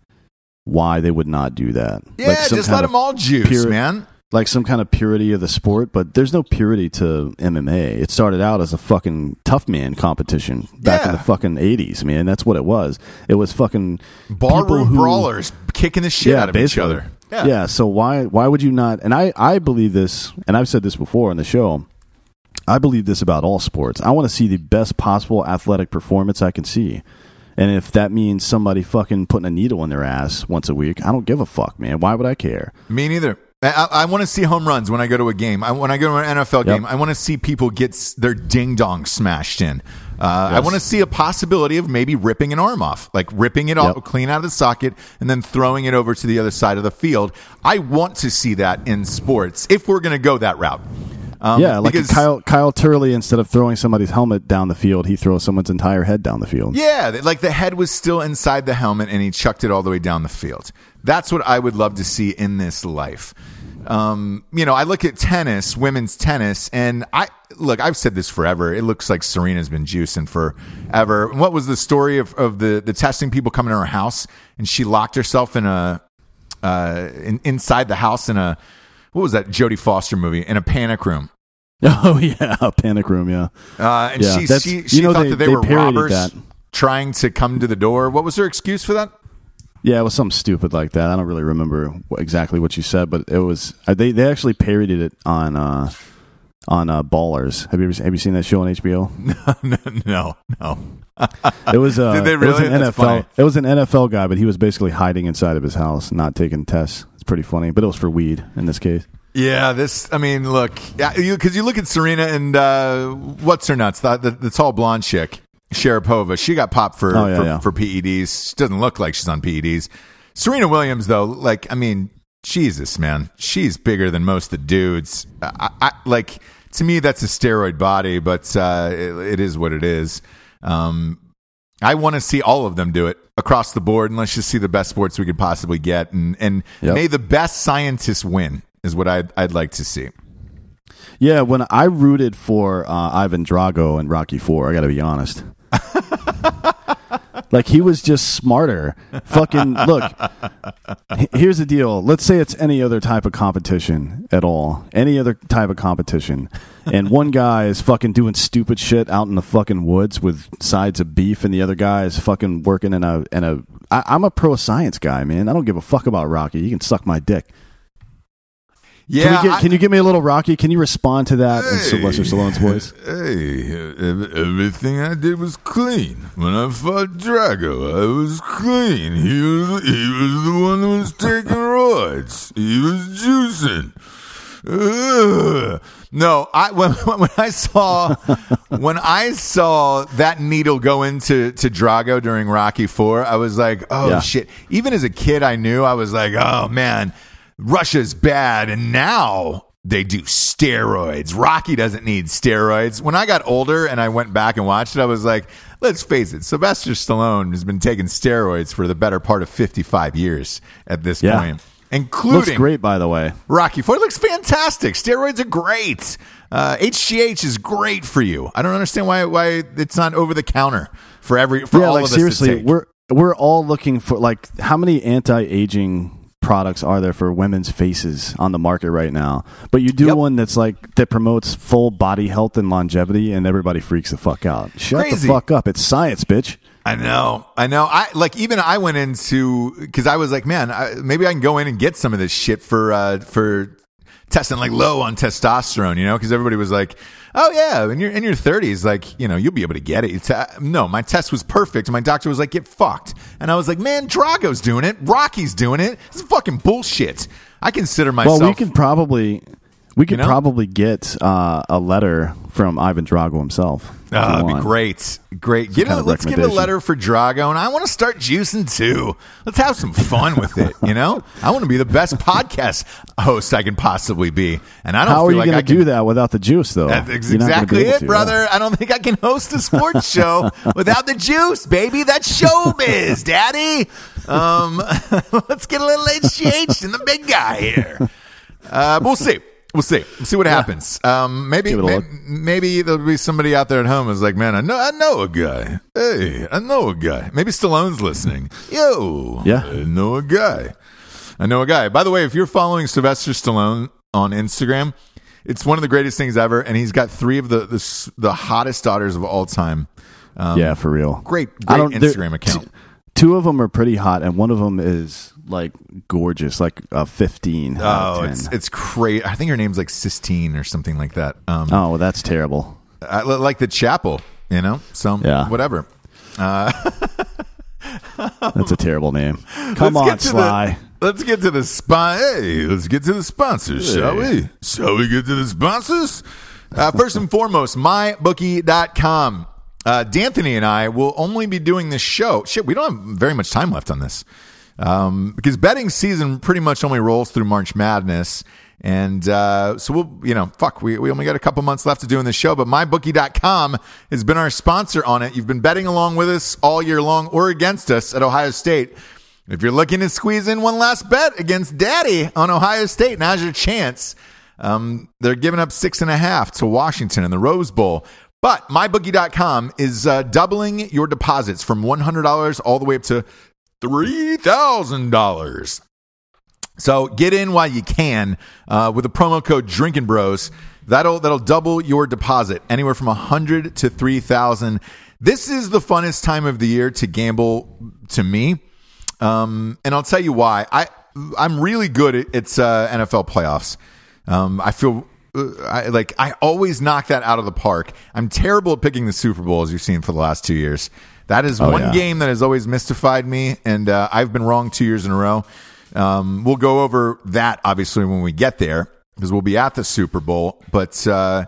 why they would not do that. Yeah, some just let them all juice, pure- man. Like some kind of purity of the sport, but there's no purity to MMA. It started out as a fucking tough man competition back in the fucking 80s, man. That's what it was. It was fucking Barroom who- brawlers kicking the shit yeah, out of basically. each other. Yeah. So why why would you not? And I I believe this, and I've said this before on the show. I believe this about all sports. I want to see the best possible athletic performance I can see. And if that means somebody fucking putting a needle in their ass once a week, I don't give a fuck, man. Why would I care? Me neither. I, I want to see home runs when I go to a game. I, when I go to an NFL Yep. game, I want to see people get s- their ding dong smashed in. Uh, I want to see a possibility of maybe ripping an arm off, like ripping it off clean out of the socket and then throwing it over to the other side of the field. I want to see that in sports if we're going to go that route. Um, yeah, like because- Kyle Kyle Turley, instead of throwing somebody's helmet down the field, he throws someone's entire head down the field. Yeah, like the head was still inside the helmet and he chucked it all the way down the field. That's what I would love to see in this life. Um, you know, I look at tennis, women's tennis, and I look, I've said this forever. It looks like Serena's been juicing forever. What was the story of, of the, the testing people coming to her house and she locked herself in a, uh, in, inside the house in a, what was that Jodie Foster movie? In a panic room. Oh yeah, panic room. Yeah, Uh, and Yeah, she, that's- she, you know, thought they- that they, they were robbers that. trying to come to the door. What was her excuse for that? yeah, it was something stupid like that. I don't really remember exactly what you said, but it was uh, they they actually parodied it on uh, on uh, Ballers. Have you ever have you seen that show on HBO? no, no. no. It was uh, Did they it was really? an That's NFL. funny. It was an NFL guy, but he was basically hiding inside of his house, not taking tests. Pretty funny, but it was for weed in this case. Yeah, this. I mean, look, yeah, because you, look at Serena and uh, what's her nuts? The, the, the tall blonde chick, Sharapova. She got popped for Oh, yeah, for, yeah. for PEDs. She doesn't look like she's on PEDs. Serena Williams, though, like, I mean, Jesus, man, she's bigger than most of the dudes. I, I like to me, that's a steroid body, but uh, it, it is what it is. Um, I want to see all of them do it across the board, and let's just see the best sports we could possibly get, and and Yep. may the best scientists win is what I'd I'd like to see. Yeah, when I rooted for uh, Ivan Drago and Rocky Four, I got to be honest. like he was just smarter. Fucking look. Here's the deal. Let's say it's any other type of competition at all, any other type of competition, and one guy is fucking doing stupid shit out in the fucking woods with sides of beef, and the other guy is fucking working in a in a. I, I'm a pro science guy, man. I don't give a fuck about Rocky. You can suck my dick. Yeah, Can, get, I- can you give me a little Rocky? Can you respond to that in Sylvester Stallone's voice? Hey, everything I did was clean. When I fought Drago, I was clean. He was he was the one who was taking roids. He was juicing. Ugh. No, I when, when I saw when I saw that needle go into to Drago during Rocky Four, I was like, oh Yeah. shit. Even as a kid, I knew I was like, oh man, Russia's bad, and now they do steroids. Rocky doesn't need steroids. When I got older and I went back and watched it, I was like, let's face it, Sylvester Stallone has been taking steroids for the better part of fifty-five years at this Yeah. point, including Looks great, by the way. Rocky Four looks fantastic. Steroids are great. Uh, HGH is great for you. I don't understand why why it's not over the counter for every for yeah, all like of us seriously, we're we're all looking for like how many anti-aging products are there for women's faces on the market right now? But you do Yep. one that's like that promotes full body health and longevity, and everybody freaks the fuck out. Shut Crazy. the fuck up! It's science, bitch. I know, I know. I like even I went into because I was like, man, I, maybe I can go in and get some of this shit for uh, for testing like low on testosterone, you know? Because everybody was like, oh yeah, in your in your thirties, like you know, you'll be able to get it. It's, uh, no, my test was perfect. My doctor was like, get fucked, and I was like, man, Drago's doing it, Rocky's doing it. This is fucking bullshit. I consider myself. Well, we can probably We could You know? probably get uh, a letter from Ivan Drago himself. Oh, that'd be great. Great. Get a, let's get a letter for Drago, and I want to start juicing too. Let's have some fun with it. You know, I want to be the best podcast host I can possibly be, and I don't How are feel you like going I to can do that without the juice, though? That's ex- You're not gonna be exactly it, to, brother. I don't think I can host a sports show without the juice, baby. That's showbiz, daddy. Um, let's get a little HGH in the big guy here. Uh, we'll see. We'll see. We'll see what happens. Um, maybe, Give may- maybe there'll be somebody out there at home who's like, man, I know, I know a guy. Hey, I know a guy. Maybe Stallone's listening. Yo, Yeah. I know a guy. I know a guy. By the way, if you're following Sylvester Stallone on Instagram, it's one of the greatest things ever, and he's got three of the the, the hottest daughters of all time. Um, yeah, for real. great, I great don't- Instagram account. t- two of them are pretty hot, and one of them is like gorgeous, like a 15. out Oh, of 10. it's it's crazy. I think her name's like Sistine or something like that. Um, oh, well, that's terrible. I, like the chapel, you know. So Yeah. whatever. That's a terrible name. Come Let's on, get to Sly. The, let's get to the spon- Hey, let's get to the sponsors, shall we? Shall we get to the sponsors? Uh, first and foremost, mybookie.com. Uh, D'Anthony and I will only be doing this show. Shit, we don't have very much time left on this. Um, because betting season pretty much only rolls through March Madness. And uh, so we'll, you know, fuck, we, we only got a couple months left to do in this show, but mybookie.com has been our sponsor on it. You've been betting along with us all year long or against us at Ohio State. If you're looking to squeeze in one last bet against Daddy on Ohio State, now's your chance. Um, they're giving up six and a half to Washington in the Rose Bowl. But mybookie.com is uh, doubling your deposits from $100 all the way up to $3,000. So get in while you can uh, with the promo code Drinking Bros. That'll that'll double your deposit anywhere from a hundred to three thousand. This is the funnest time of the year to gamble to me, um, and I'll tell you why. I I'm really good at it's uh, NFL playoffs. Um, I feel uh, I, like I always knock that out of the park. I'm terrible at picking the Super Bowl, as you've seen for the last two years. That is one yeah. game that has always mystified me, and uh, I've been wrong two years in a row. Um, we'll go over that obviously when we get there because we'll be at the Super Bowl. But uh,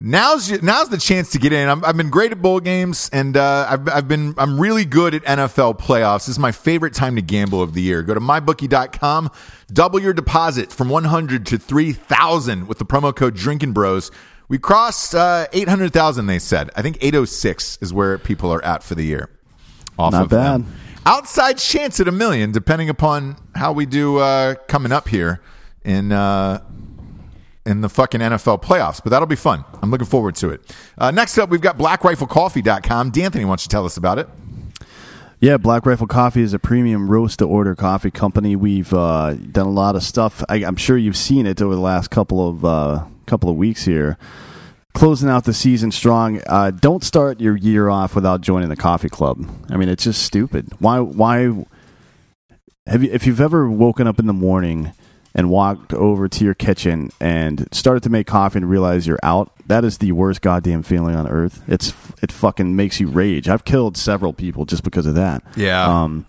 now's now's the chance to get in. I'm, I've been great at bowl games, and uh, I've, I've been I'm really good at NFL playoffs. This is my favorite time to gamble of the year. Go to mybookie.com, double your deposit from 100 to 3,000 with the promo code Drinking Bros. We crossed uh, 800,000. They said. I think 806 is where people are at for the year. Off Not of them. bad. Outside chance at a million, depending upon how we do uh, coming up here in uh, in the fucking NFL playoffs. But that'll be fun. I'm looking forward to it. Uh, next up, we've got BlackRifleCoffee.com. D'Anthony wants to tell us about it. Yeah, Black Rifle Coffee is a premium roast to order coffee company. We've uh, done a lot of stuff. I, I'm sure you've seen it over the last couple of uh, couple of weeks here. Closing out the season strong. Uh, don't start your year off without joining the coffee club. I mean, it's just stupid. Why? Why? Have you, if you've ever woken up in the morning and walked over to your kitchen and started to make coffee and realize you're out, that is the worst goddamn feeling on earth. It's it fucking makes you rage. I've killed several people just because of that. Yeah. Um,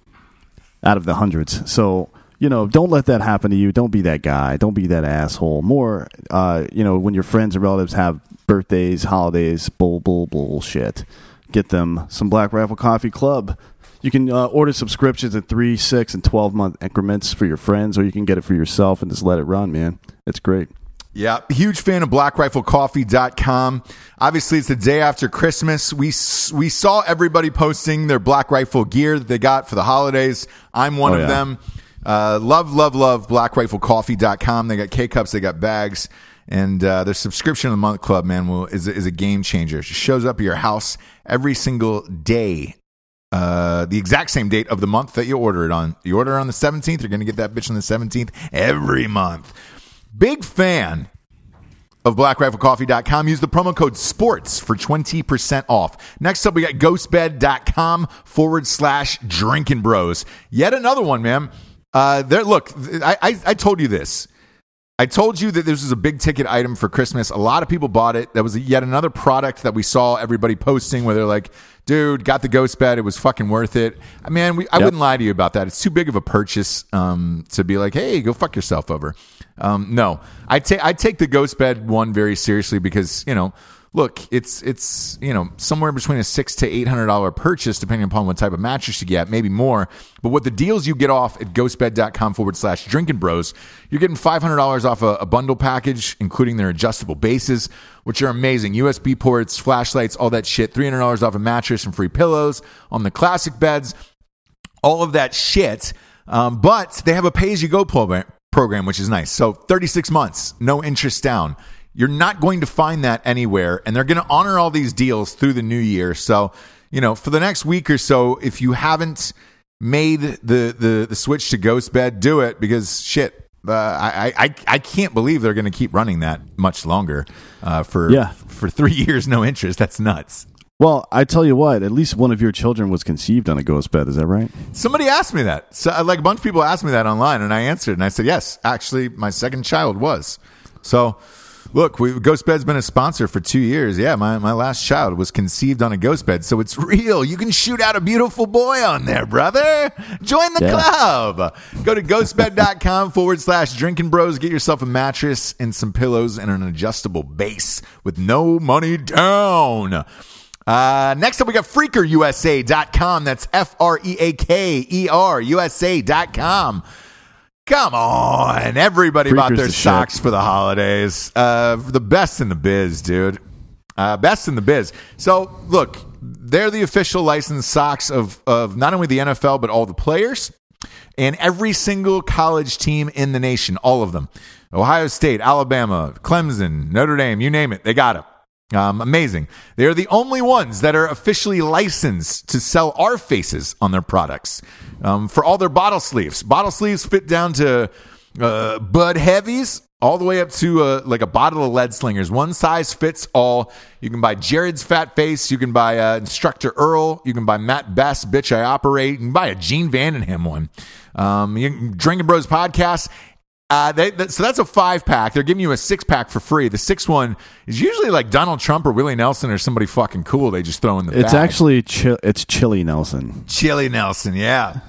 out of the hundreds. So you know, don't let that happen to you. Don't be that guy. Don't be that asshole. More, uh, you know, when your friends and relatives have birthdays, holidays, bull, bull, bullshit. Get them some Black Rifle Coffee Club. You can uh, order subscriptions in three, six, and twelve month increments for your friends, or you can get it for yourself and just let it run, man. It's great. Yeah, huge fan of blackriflecoffee.com. Obviously, it's the day after Christmas. We we saw everybody posting their Black Rifle gear that they got for the holidays. I'm one Oh, of yeah. them. Uh, love, love, love blackriflecoffee.com. They got K cups, they got bags, and uh, their subscription of the month club, man, will, is, is a game changer. It shows up at your house every single day. Uh, the exact same date of the month that you order it on. You order on the 17th, you're going to get that bitch on the 17th every month. Big fan of blackriflecoffee.com. Use the promo code SPORTS for 20% off. Next up, we got ghostbed.com forward slash drinking bros. Yet another one, man. Uh, there, look, I, I, I told you this. I told you that this was a big ticket item for Christmas. A lot of people bought it. That was yet another product that we saw everybody posting where they're like, dude, got the ghost bed. It was fucking worth it. I mean, we, I Yep. wouldn't lie to you about that. It's too big of a purchase um, to be like, hey, go fuck yourself over. Um, no, I take I take the ghost bed one very seriously because you know, look, it's it's you know somewhere between a six to eight hundred dollar purchase depending upon what type of mattress you get, maybe more. But what the deals you get off at ghostbed.com forward slash drinking bros, you're getting five hundred dollars off a, a bundle package, including their adjustable bases, which are amazing. USB ports, flashlights, all that shit. Three hundred dollars off a mattress and free pillows on the classic beds all of that shit. Um, but they have a pay as you go program, program, which is nice. So 36 months, no interest down. You're not going to find that anywhere. And they're going to honor all these deals through the new year. So, you know, for the next week or so, if you haven't made the, the, the switch to Ghost Bed, do it because shit. Uh, I, I I can't believe they're going to keep running that much longer uh, for Yeah. for three years no interest. That's nuts. Well, I tell you what, at least one of your children was conceived on a ghost bed. Is that right? Somebody asked me that. So, uh, like a bunch of people asked me that online, and I answered, and I said, "Yes, actually, my second child was." So, look, we, Ghost Bed's been a sponsor for two years. Yeah, my my last child was conceived on a ghost bed, so it's real. You can shoot out a beautiful boy on there, brother. Join the Yeah. club. Go to ghostbed.com forward slash drinking bros. Get yourself a mattress and some pillows and an adjustable base with no money down. Uh, next up, we got freakerusa.com. That's F R E A K E R USA.com. Come on. Everybody bought their the shit. socks for the holidays. Uh, the best in the biz, dude. Uh, best in the biz. So, look, they're the official licensed socks of, of not only the NFL, but all the players and every single college team in the nation, all of them. Ohio State, Alabama, Clemson, Notre Dame, you name it, they got it. Um, amazing. They're the only ones that are officially licensed to sell our faces on their products um, for all their bottle sleeves. Bottle sleeves fit down to uh, Bud Heavies all the way up to uh, like a bottle of lead slingers. One size fits all. You can buy Jared's Fat Face. You can buy uh, Instructor Earl. You can buy Matt Best Bitch I Operate. You can buy a Gene Vandenham one. Um, you can, Drinking Bros podcast. Uh, they, that, so that's a five pack. They're giving you a six pack for free. The sixth one is usually like Donald Trump or Willie Nelson or somebody fucking cool. They just throw in the It's bag. actually chi- it's Chili Nelson, Chili Nelson. Yeah.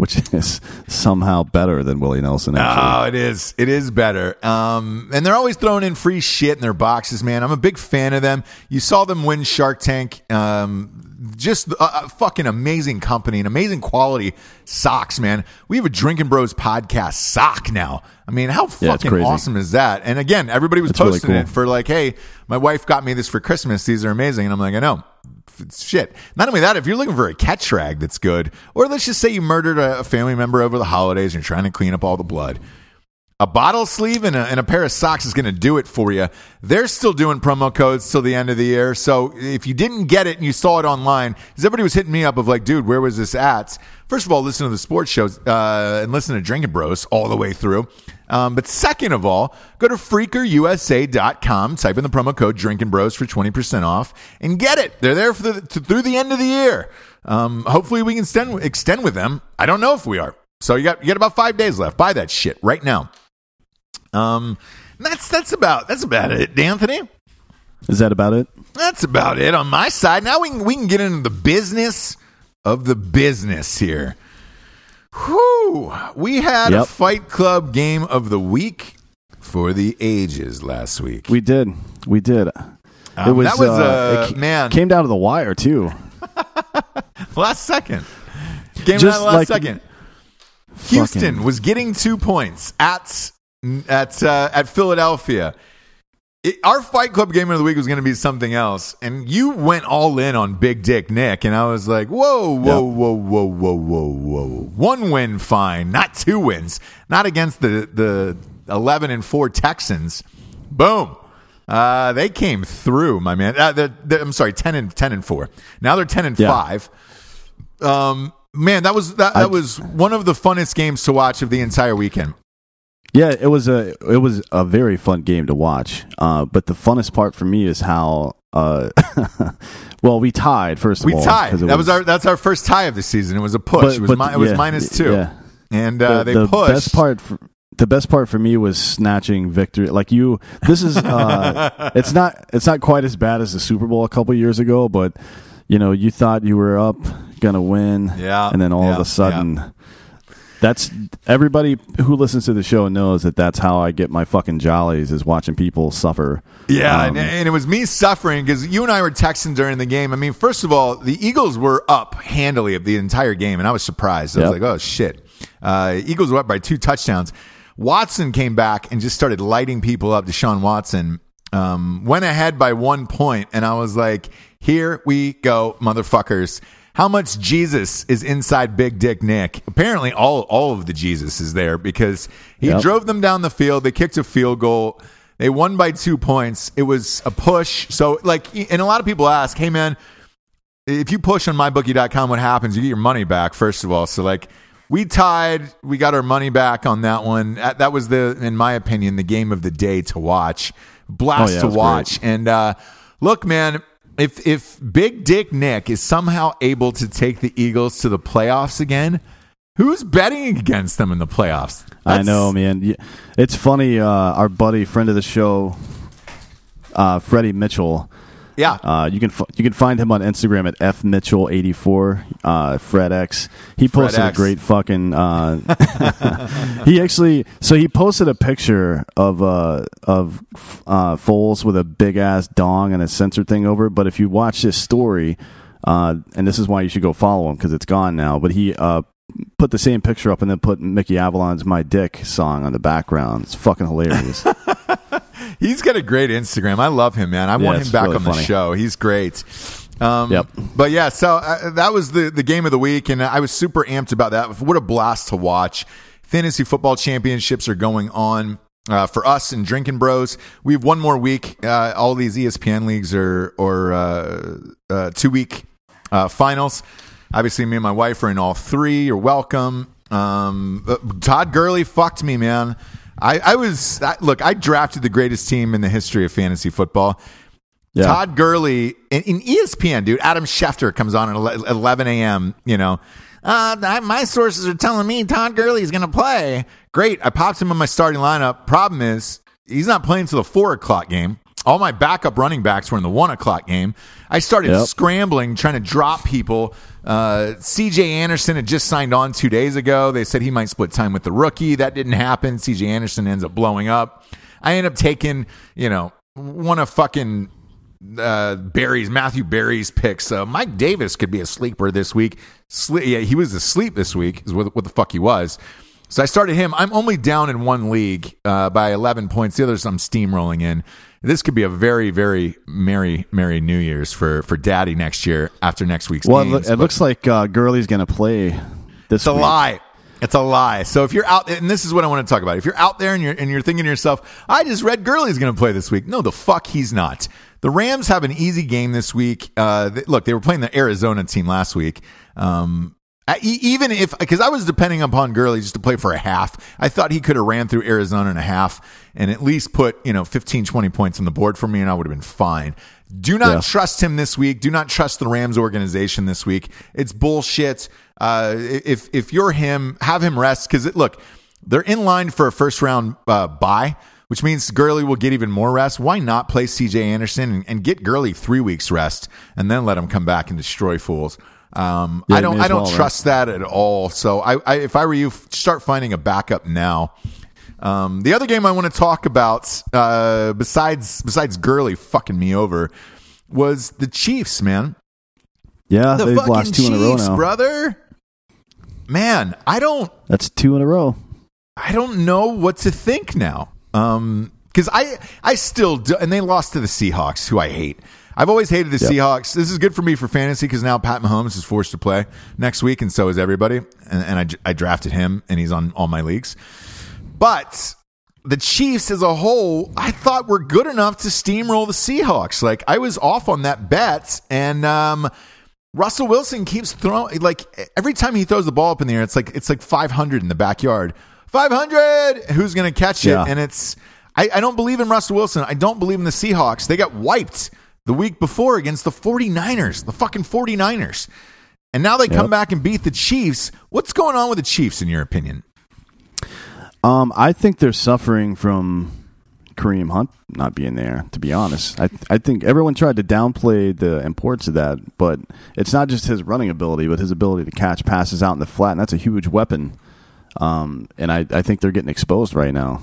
Which is somehow better than Willie Nelson. Actually, Oh, it is. It is better. Um, and they're always throwing in free shit in their boxes, man. I'm a big fan of them. You saw them win Shark Tank. Um, just a, a fucking amazing company and amazing quality socks, man. We have a Drinking Bros podcast sock now. I mean, how fucking crazy. awesome is that? And again, everybody was It's really posting cool. it for like, hey, my wife got me this for Christmas. These are amazing. And I'm like, I know. Shit. Not only that, if you're looking for a catch rag that's good, or let's just say you murdered a, a family member over the holidays and you're trying to clean up all the blood, a bottle sleeve and a, and a pair of socks is going to do it for you. They're still doing promo codes till the end of the year. So if you didn't get it and you saw it online, because everybody was hitting me up of like, dude, where was this at? First of all, listen to the sports shows uh, and listen to Drinking Bros all the way through. Um, but second of all, go to freakerusa.com, type in the promo code Drinking Bros for 20% off and get it. They're there for the, to, through the end of the year. Um, hopefully we can extend, extend with them. I don't know if we are. So you got, you got about five days left. Buy that shit right now. Um, that's that's about that's about it, Anthony. is that about it? That's about it on my side. Now we can we can get into the business of the business here. Whew. We had a Fight Club game of the week for the ages last week. We did, we did. Um, that was, uh, it ca- man. came down to the wire too. last second. Game Just last like- second. Houston Fucking- was getting two points at at uh, at Philadelphia. It, our Fight Club game of the week was going to be something else, and you went all in on Big Dick Nick, and I was like, "Whoa, whoa, Yep. whoa, whoa, whoa, whoa, whoa! One win, fine, not two wins, not against the the eleven and four Texans. Boom." Uh, they came through, my man. Uh, they're, they're- I'm sorry, ten and ten and four. Now they're ten and Yeah. five. Um, man, that was that, I- that was one of the funnest games to watch of the entire weekend. Yeah, it was a it was a very fun game to watch. Uh, but the funnest part for me is how uh, well we tied first of We all. tied. That was our that's our first tie of the season. It was a push. but- it was but- mi- it was yeah, minus two, Yeah. and uh, the, they the pushed. best part for, the best part for me was snatching victory. Like you, this is uh, it's not it's not quite as bad as the Super Bowl a couple years ago, but you know you thought you were up gonna win, Yeah, and then all of a sudden. That's everybody who listens to the show knows that that's how I get my fucking jollies is watching people suffer. Yeah, Um, and, and it was me suffering because you and I were texting during the game. I mean, first of all, the Eagles were up handily of the entire game, and I was surprised. I was like, "Oh shit!" Uh, Eagles were up by two touchdowns. Watson came back and just started lighting people up. Deshaun Watson um, went ahead by one point, and I was like, "Here we go, motherfuckers!" How much Jesus is inside Big Dick Nick? Apparently, all all of the Jesus is there because he Yep. drove them down the field. They kicked a field goal. They won by two points. It was a push. So, like, and a lot of people ask, hey, man, if you push on mybookie.com, what happens? You get your money back, first of all. So, like, we tied. We got our money back on that one. That was the, in my opinion, the game of the day to watch. Blast Oh, yeah, to watch. And uh, look, man, if if Big Dick Nick is somehow able to take the Eagles to the playoffs again, who's betting against them in the playoffs? I know, man. It's funny. Uh, our buddy, friend of the show, uh, Freddie Mitchell. Yeah. Uh, you can f- you can find him on Instagram at f mitchell eighty four. Uh, Fred X. He posted a great fucking. Uh, he actually so he posted a picture of uh of uh, Foles with a big ass dong and a censored thing over. it. But if you watch this story, uh, and this is why you should go follow him because it's gone now. But he uh put the same picture up and then put Mickey Avalon's "My Dick" song on the background. It's fucking hilarious. He's got a great Instagram. I love him, man. I want him back really on the funny. show. He's great. Um, Yep. But yeah, so uh, that was the the game of the week, and I was super amped about that. What a blast to watch! Fantasy football championships are going on. Uh, for us and Drinking Bros, we have one more week. Uh, all these ESPN leagues are or uh, uh, two week uh, finals. Obviously, me and my wife are in all three. You're welcome. Um, Todd Gurley fucked me, man. I, I was I, look. I drafted the greatest team in the history of fantasy football. Yeah. Todd Gurley in, in ESPN, dude. Adam Schefter comes on at 11 a.m. You know, uh, I- my sources are telling me Todd Gurley is going to play. Great. I popped him in my starting lineup. Problem is, he's not playing till the four o'clock game. All my backup running backs were in the one o'clock game. I started Yep. scrambling, trying to drop people. Uh, CJ Anderson had just signed on two days ago. They said he might split time with the rookie. That didn't happen. CJ Anderson ends up blowing up. I end up taking, you know, one of fucking uh, Berry's Matthew Berry's picks. Uh, Mike Davis could be a sleeper this week. Sle- yeah, he was asleep this week. Is what, what the fuck he was. So I started him. I'm only down in one league uh, by 11 points. The others I'm steamrolling in. This could be a very, very merry, merry New Year's for for Daddy next year after next week's well, it, games. it looks like uh, Gurley's going to play this it's a lie. It's a lie. So if you're out, and this is what I want to talk about. If you're out there and you're and you're thinking to yourself, "I just read Gurley's going to play this week," no, the fuck he's not. The Rams have an easy game this week. Uh, th- look, they were playing the Arizona team last week. Um, even if because I was depending upon Gurley just to play for a half, I thought he could have ran through Arizona in a half and at least put you know 15, 20 points on the board for me, and I would have been fine. Do not Yeah. trust him this week. Do not trust the Rams organization this week. It's bullshit. Uh, if if you're him, have him rest because look, they're in line for a first round uh, bye, which means Gurley will get even more rest. Why not play C.J. Anderson and, and get Gurley three weeks rest and then let him come back and destroy fools? Um, Yeah, I don't I don't well, right? trust that at all. So I, I if I were you, start finding a backup now. Um, the other game I want to talk about, uh, besides besides Gurley fucking me over, was the Chiefs, man. Yeah, The they've lost two Chiefs, in a row now. brother. Man, I don't That's two in a row. I don't know what to think now. Um, because I I still do, and they lost to the Seahawks, who I hate. I've always hated the Yep. Seahawks. This is good for me for fantasy because now Pat Mahomes is forced to play next week, and so is everybody. And, and I, I drafted him, and he's on all my leagues. But the Chiefs as a whole, I thought were good enough to steamroll the Seahawks. Like I was off on that bet, and um, Russell Wilson keeps throwing like every time he throws the ball up in the air, it's like it's like 500 in the backyard. 500. Who's going to catch it? Yeah. And it's I, I don't believe in Russell Wilson. I don't believe in the Seahawks. They got wiped the week before against the 49ers, the fucking 49ers. And now they come back and beat the Chiefs. What's going on with the Chiefs in your opinion? Um, I think they're suffering from Kareem Hunt not being there. To be honest, I I think everyone tried to downplay the importance of that, but it's not just his running ability, but his ability to catch passes out in the flat, and that's a huge weapon. Um, and I I think they're getting exposed right now.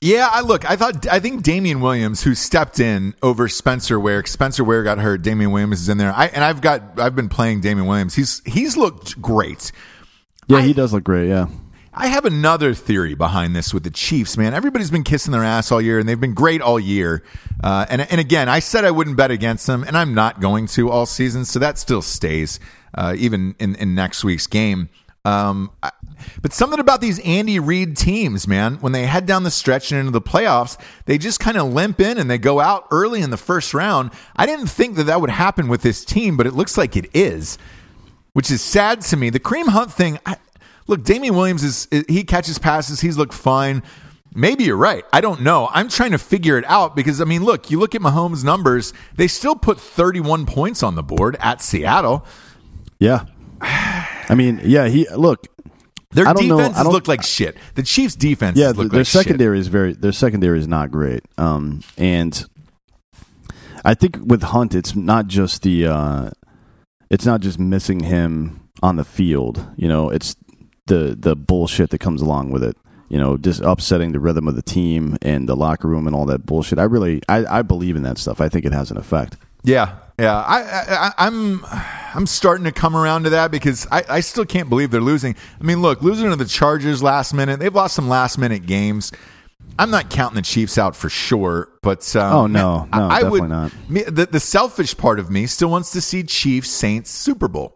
Yeah, I look. I thought. I think Damien Williams, who stepped in over Spencer Ware. Spencer Ware got hurt. Damien Williams is in there. I and I've got. I've been playing Damien Williams. He's he's looked great. Yeah, I- he does look great. Yeah. I have another theory behind this with the Chiefs, man. Everybody's been kissing their ass all year, and they've been great all year. Uh, and and again, I said I wouldn't bet against them, and I'm not going to all season, so that still stays uh, even in, in next week's game. Um, I- but something about these Andy Reid teams, man, when they head down the stretch and into the playoffs, they just kind of limp in and they go out early in the first round. I didn't think that that would happen with this team, but it looks like it is which is sad to me. The Kareem Hunt thing, I, look, Damien Williams is he catches passes, he's looked fine. Maybe you're right. I don't know. I'm trying to figure it out because I mean, look, you look at Mahomes' numbers; they still put 31 points on the board at Seattle. Yeah. I mean, yeah. He look. Their I don't know. defense I don't- look like shit. The Chiefs' defense Yeah, look their like shit. secondary is very. Their secondary is not great. Um, and I think with Hunt, it's not just the. Uh, it's not just missing him on the field. You know, it's the the bullshit that comes along with it. You know, just upsetting the rhythm of the team and the locker room and all that bullshit. I really, I, I believe in that stuff. I think it has an effect. Yeah, yeah. I, I, I, I'm, I'm starting to come around to that because I, I still can't believe they're losing. I mean, look, losing to the Chargers last minute. They've lost some last minute games. I'm not counting the Chiefs out for sure, but um, Oh, no. No, I, I would. definitely not. Me, the, the selfish part of me still wants to see Chiefs Saints Super Bowl.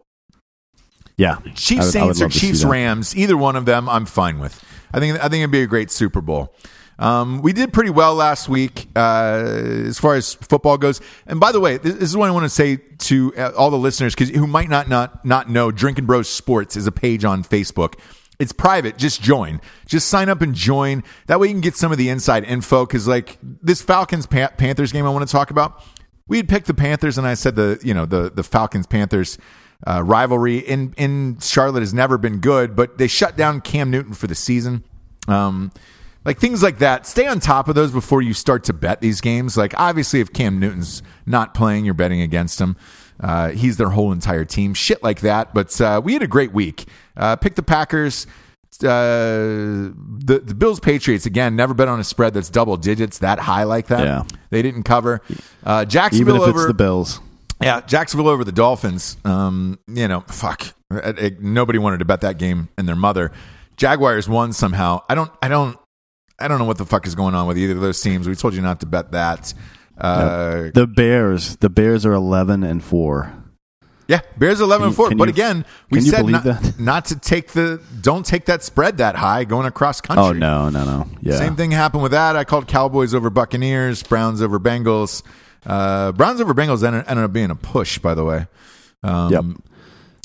Yeah, Chiefs would- Saints or love to see Chiefs. Rams, either one of them, I'm fine with. I think I think it'd be a great Super Bowl. Um, we did pretty well last week uh, as far as football goes. And by the way, this, this is what I want to say to uh, all the listeners because who might not not not know, Drinking Bros Sports is a page on Facebook. It's private. Just join. Just sign up and join. That way you can get some of the inside info. Because like this Falcons Panthers game, I want to talk about. We had picked the Panthers, and I said the you know the the Falcons Panthers uh, rivalry in in Charlotte has never been good, but they shut down Cam Newton for the season. Um, like things like that. Stay on top of those before you start to bet these games. Like obviously, if Cam Newton's not playing, you're betting against him. Uh, he's their whole entire team. Shit like that. But uh, we had a great week. Uh, pick the Packers. Uh, the the Bills Patriots again. Never bet on a spread that's double digits that high like that. Yeah. they didn't cover. Uh, even Jacksonville if it's over the Bills. Yeah, Jacksonville over the Dolphins. Um, you know, fuck. Nobody wanted to bet that game and their mother. Jaguars won somehow. I don't. I don't. I don't know what the fuck is going on with either of those teams. We told you not to bet that. Uh, The Bears, the Bears are eleven and four. yeah, Bears eleven and four. But you- again, we said not, not to take the. Don't take that spread that high going across country. Oh no, no, no. Yeah, Same thing happened with that. I called Cowboys over Buccaneers, Browns over Bengals. Uh, Browns over Bengals ended, ended up being a push, by the way. Um, Yep.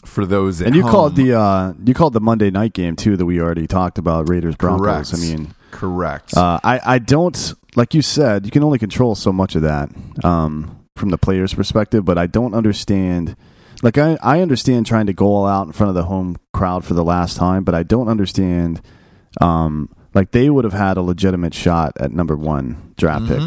For those And you home. called the uh, you called the Monday night game too that we already talked about Raiders Broncos. Correct. I mean, correct. uh, I I don't like you said you can only control so much of that um, from the player's perspective, but I don't understand. Like I I understand trying to go all out in front of the home crowd for the last time, but I don't understand. Um, like they would have had a legitimate shot at number one draft pick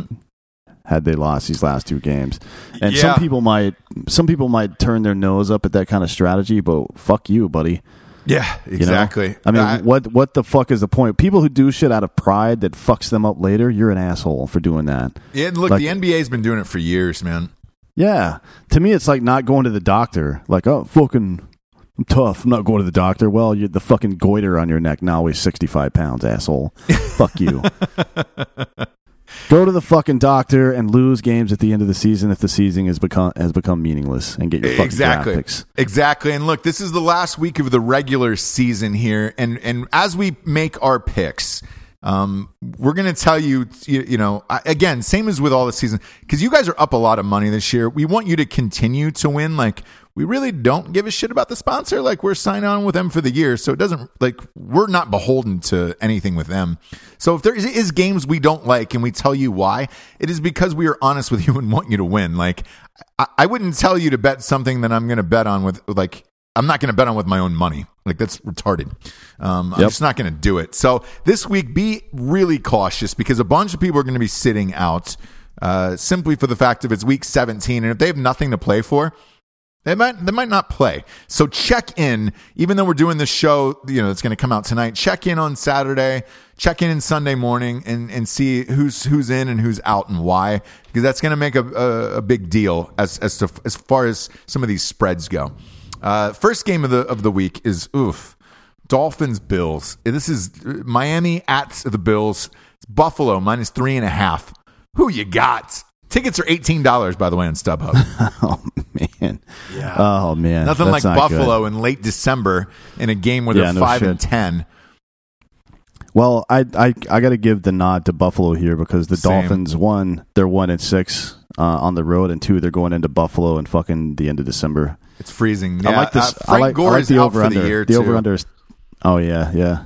had they lost these last two games. And Yeah. some people might some people might turn their nose up at that kind of strategy, but fuck you, buddy. yeah, You know? exactly. I mean, I- what what the fuck is the point? People who do shit out of pride that fucks them up later, you're an asshole for doing that. yeah, look, like- the NBA's been doing it for years, man. Yeah. To me, it's like not going to the doctor. Like, oh, fucking, I'm tough. I'm not going to the doctor. Well, you're the fucking goiter on your neck now weighs 65 pounds, asshole. Fuck you. Go to the fucking doctor and lose games at the end of the season if the season has become has become meaningless and get your fucking exactly. draft picks. exactly. And look this is the last week of the regular season here. And and as we make our picks um we're gonna tell you you, you know I- again same as with all the season because you guys are up a lot of money this year. We want you to continue to win. Like we really don't give a shit about the sponsor. Like we're signed on with them for the year. So it doesn't like we're not beholden to anything with them. So if there is, is games we don't like and we tell you why? It is because we are honest with you and want you to win. Like I, I wouldn't tell you to bet something that I'm going to bet on with like I'm not going to bet on with my own money. Like that's retarded. Um, I'm just not going to do it. So this week, be really cautious because a bunch of people are going to be sitting out uh, simply for the fact of it's week 17, and if they have nothing to play for, they might they might not play. So check in, even though we're doing this show, you know, it's going to come out tonight. Check in on Saturday, check in on Sunday morning, and and see who's who's in and who's out and why, because that's going to make a, a, a big deal as as to as far as some of these spreads go. Uh, first game of the of the week is oof, Dolphins Bills. This is Miami at the Bills. It's Buffalo minus three and a half. Who you got? Tickets are eighteen dollars, by the way, on StubHub. Oh man. Yeah. Oh man. Nothing That's like not good. Buffalo in late December in a game where Yeah, they're no five shit. and ten. Well, I I I got to give the nod to Buffalo here because the Same. Dolphins one they're one and six uh, on the road, and two they're going into Buffalo in fucking the end of December. It's freezing. I like this. uh, I Frank like, Gore I like is the out over for under. the year the over under is. Oh yeah, yeah.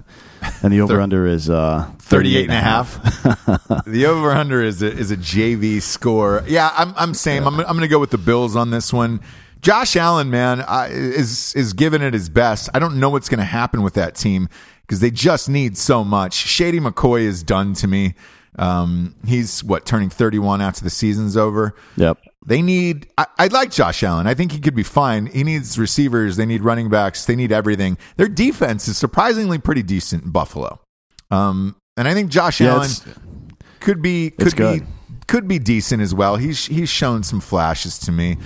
And the over under is uh 38 and a half. the over under is a, is a JV score. Yeah, I'm I'm saying I'm I'm going to go with the Bills on this one. Josh Allen, man, uh, is is giving it his best. I don't know what's going to happen with that team because they just need so much. Shady McCoy is done to me. Um, he's what turning 31 after the season's over. Yep. They need. I, I like Josh Allen. I think he could be fine. He needs receivers. They need running backs. They need everything. Their defense is surprisingly pretty decent in Buffalo. Um, and I think Josh Yeah, Allen could be could be could be decent as well. He's he's shown some flashes to me.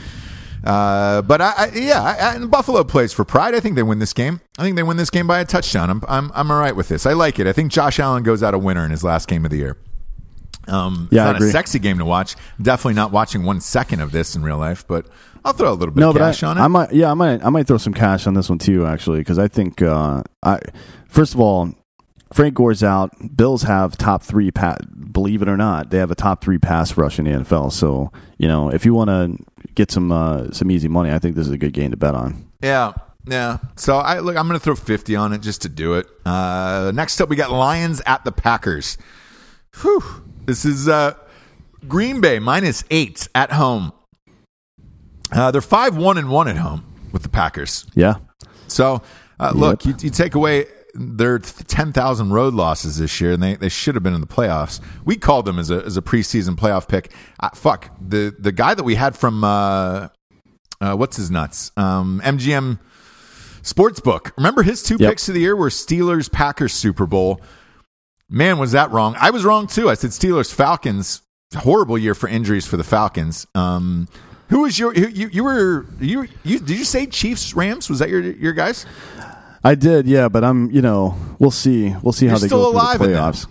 Uh, but I, I yeah, I, and Buffalo plays for pride. I think they win this game. I think they win this game by a touchdown. I'm I'm I'm all right with this. I like it. I think Josh Allen goes out a winner in his last game of the year. Um, Yeah, I it's not a agree. sexy game to watch. Definitely not watching one second of this in real life, but I'll throw a little bit No, of but cash I, on it. I might. Yeah, I might. I might throw some cash on this one too, actually, because I think. Uh, I first of all, Frank Gore's out. Bills have top three. Pa- believe it or not, they have a top three pass rush in the NFL. So you know, if you want to get some uh, some easy money, I think this is a good game to bet on. Yeah. Yeah. So I look I'm gonna throw fifty on it just to do it. Uh next up we got Lions at the Packers. Whew. This is uh Green Bay minus eight at home. Uh, they're five one and one at home with the Packers. Yeah. So uh, look, you, you take away their ten thousand road losses this year, and they, they should have been in the playoffs. We called them as a as a preseason playoff pick. Uh, fuck the the guy that we had from uh, uh, what's his nuts um, MGM Sportsbook. Remember his two Yep. picks of the year were Steelers Packers Super Bowl. Man, was that wrong? I was wrong too. I said Steelers Falcons. Horrible year for injuries for the Falcons. Um, who was your who, you? You were you you? Did you say Chiefs Rams? Was that your your guys? I did, yeah, but I'm, you know, we'll see, we'll see how You're they still go alive the playoffs.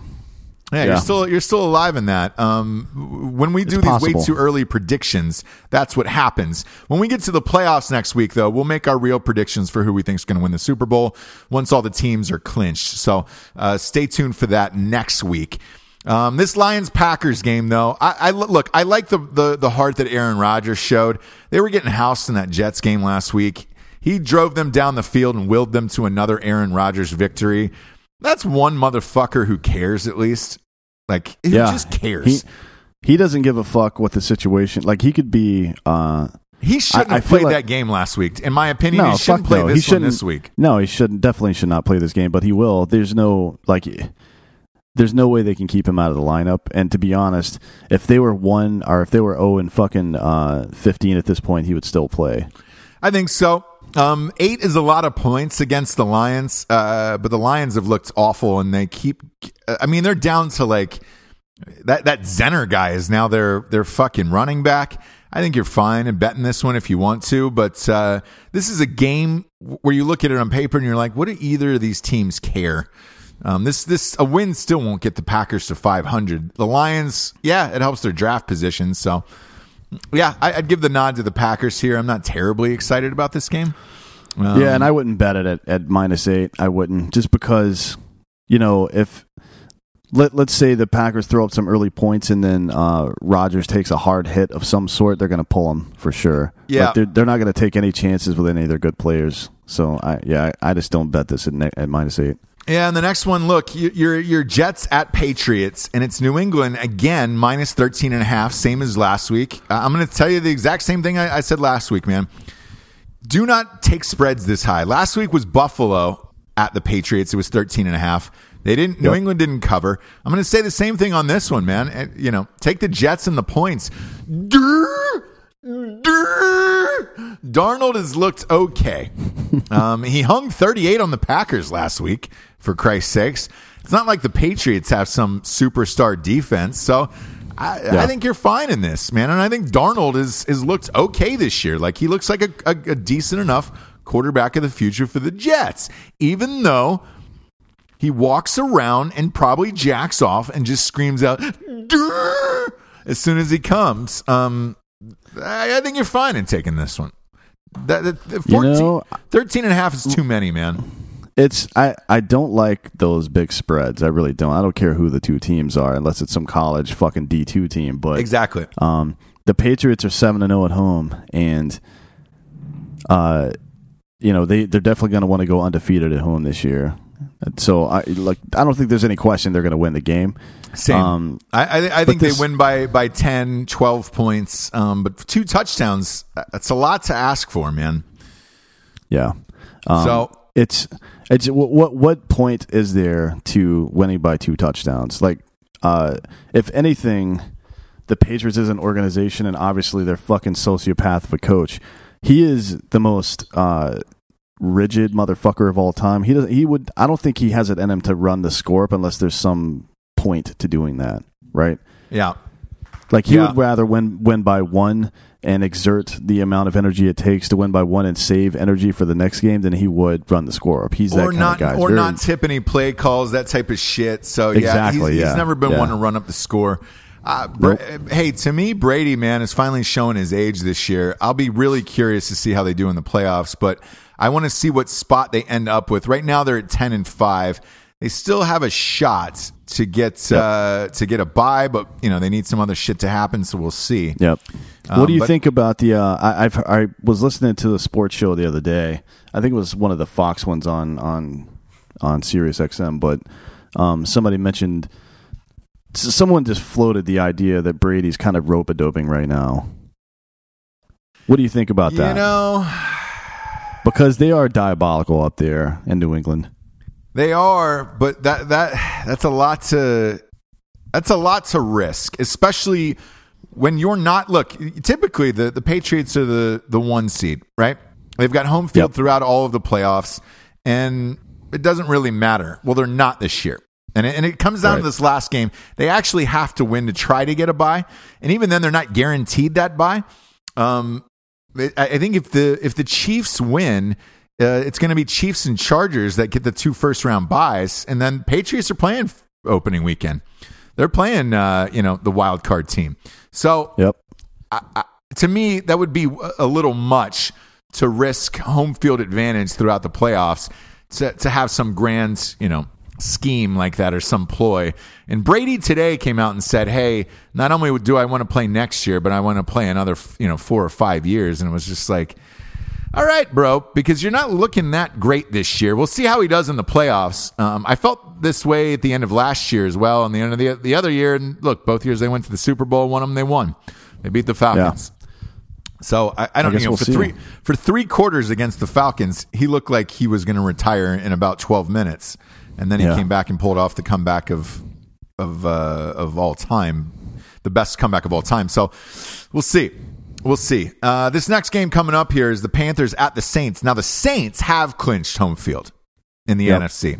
Yeah, you're still you're still alive in that. Um, when we do It's these way too early predictions, that's what happens. When we get to the playoffs next week, though, we'll make our real predictions for who we think is going to win the Super Bowl once all the teams are clinched. So uh, stay tuned for that next week. Um, this Lions Packers game, though, I, I look. I like the, the the heart that Aaron Rodgers showed. They were getting housed in that Jets game last week. He drove them down the field and willed them to another Aaron Rodgers victory. That's one motherfucker who cares, at least. Like, who Yeah, just cares. He, He, doesn't give a fuck what the situation. Like he could be. uh He shouldn't I- I have feel played like- that game last week. In my opinion, No, he shouldn't play no. this he shouldn't, this week. No, he shouldn't. Definitely should not play this game. But he will. There's no like. There's no way they can keep him out of the lineup. And to be honest, if they were one or if they were zero and fucking uh, fifteen at this point, he would still play. I think so. Um, eight is a lot of points against the Lions, uh, but the Lions have looked awful, and they keep. I mean, they're down to like that. That Zenner guy is now their their fucking running back. I think you're fine and betting this one if you want to, but uh, this is a game where you look at it on paper and you're like, what do either of these teams care? Um, this this a win still won't get the Packers to 500. The Lions, yeah, it helps their draft position. So, yeah, I, I'd give the nod to the Packers here. I'm not terribly excited about this game. Um, yeah, and I wouldn't bet it at, at minus eight. I wouldn't just because you know if let let's say the Packers throw up some early points and then uh, Rodgers takes a hard hit of some sort, they're going to pull him for sure. Yeah. Like, they're they're not going to take any chances with any of their good players. So I yeah I, I just don't bet this at, at minus eight. Yeah, and the next one, look, you- your your Jets at Patriots, and it's New England again, minus 13 and a half, same as last week. Uh, I'm going to tell you the exact same thing I, I said last week, man. do not take spreads this high. Last week was Buffalo at the Patriots. It was 13 and a half. They didn't New Yep. England didn't cover. I'm going to say the same thing on this one, man. And, you know, take the Jets and the points. Durr, durr. Darnold has looked okay. Um, he hung 38 on the Packers last week, for Christ's sakes. It's not like the Patriots have some superstar defense. So I, Yeah. I think you're fine in this, man. And I think Darnold is, is looked okay this year. Like he looks like a, a, a decent enough quarterback of the future for the Jets, even though he walks around and probably jacks off and just screams out "Durr!" as soon as he comes. Um, I, I think you're fine in taking this one. That, that, that 14, know- 13 and a half is too many, man. It's I, I don't like those big spreads. I really don't. I don't care who the two teams are, unless it's some college fucking D two team. But Exactly. Um, the Patriots are seven and zero at home, and uh, you know they they're definitely going to want to go undefeated at home this year. And So I like I don't think there's any question they're going to win the game. Same. Um, I, I, I think this- they win by, by 10, 12 points. Um, but two touchdowns, that's a lot to ask for, man. Yeah. Um, So- it's it's what what point is there to winning by two touchdowns? Like, uh, if anything, the Patriots is an organization, and obviously they're fucking sociopath of a coach. He is the most uh, rigid motherfucker of all time. He does he would I don't think he has it in him to run the score up unless there's some point to doing that, right? Yeah. Like he Yeah. would rather win win by one and exert the amount of energy it takes to win by one and save energy for the next game than he would run the score up. He's that or kind not, of guy. or Very- not tip any play calls, that type of shit. So yeah, Exactly, he's, yeah. he's never been Yeah. one to run up the score. Uh, Bra- Hey, to me, Brady man is finally showing his age this year. I'll be really curious to see how they do in the playoffs, but I want to see what spot they end up with. Right now, they're at ten and five. They still have a shot to get uh, to get a buy, but you know they need some other shit to happen. So we'll see. Yep. Um, what do you but- think about the? Uh, I, I've I was listening to the sports show the other day. I think it was one of the Fox ones on on on Sirius XM, but um, somebody mentioned someone just floated the idea that Brady's kind of rope a doping right now. What do you think about that? You know, because they are diabolical up there in New England. They are, but that that that's a lot to that's a lot to risk, especially when you're not look, typically the, the Patriots are the, the one seed, right? They've got home field Yep. throughout all of the playoffs, and it doesn't really matter. Well, they're not this year. And it, and it comes down to this last game. They actually have to win to try to get a bye. And even then, they're not guaranteed that bye. Um, I I think if the if the Chiefs win, uh, it's going to be Chiefs and Chargers that get the two first round buys, and then Patriots are playing opening weekend. They're playing, uh, you know, the wild card team. So Yep. to me, that would be a little much to risk home field advantage throughout the playoffs to, to have some grand, you know, scheme like that or some ploy. And Brady today came out and said, "Hey, not only do I want to play next year, but I want to play another, you know, four or five years." And it was just like, all right, bro, because you're not looking that great this year. We'll see how he does in the playoffs. Um, I felt this way at the end of last year as well, and the end of the the other year. And look, both years they went to the Super Bowl. One of them they won. They beat the Falcons. So I, I don't guess you know we'll for three for three quarters against the Falcons, he looked like he was going to retire in about twelve minutes, and then he Yeah. came back and pulled off the comeback of of uh, of all time, the best comeback of all time. So we'll see. We'll see. Uh, this next game coming up here is the Panthers at the Saints. Now the Saints have clinched home field in the Yep. NFC.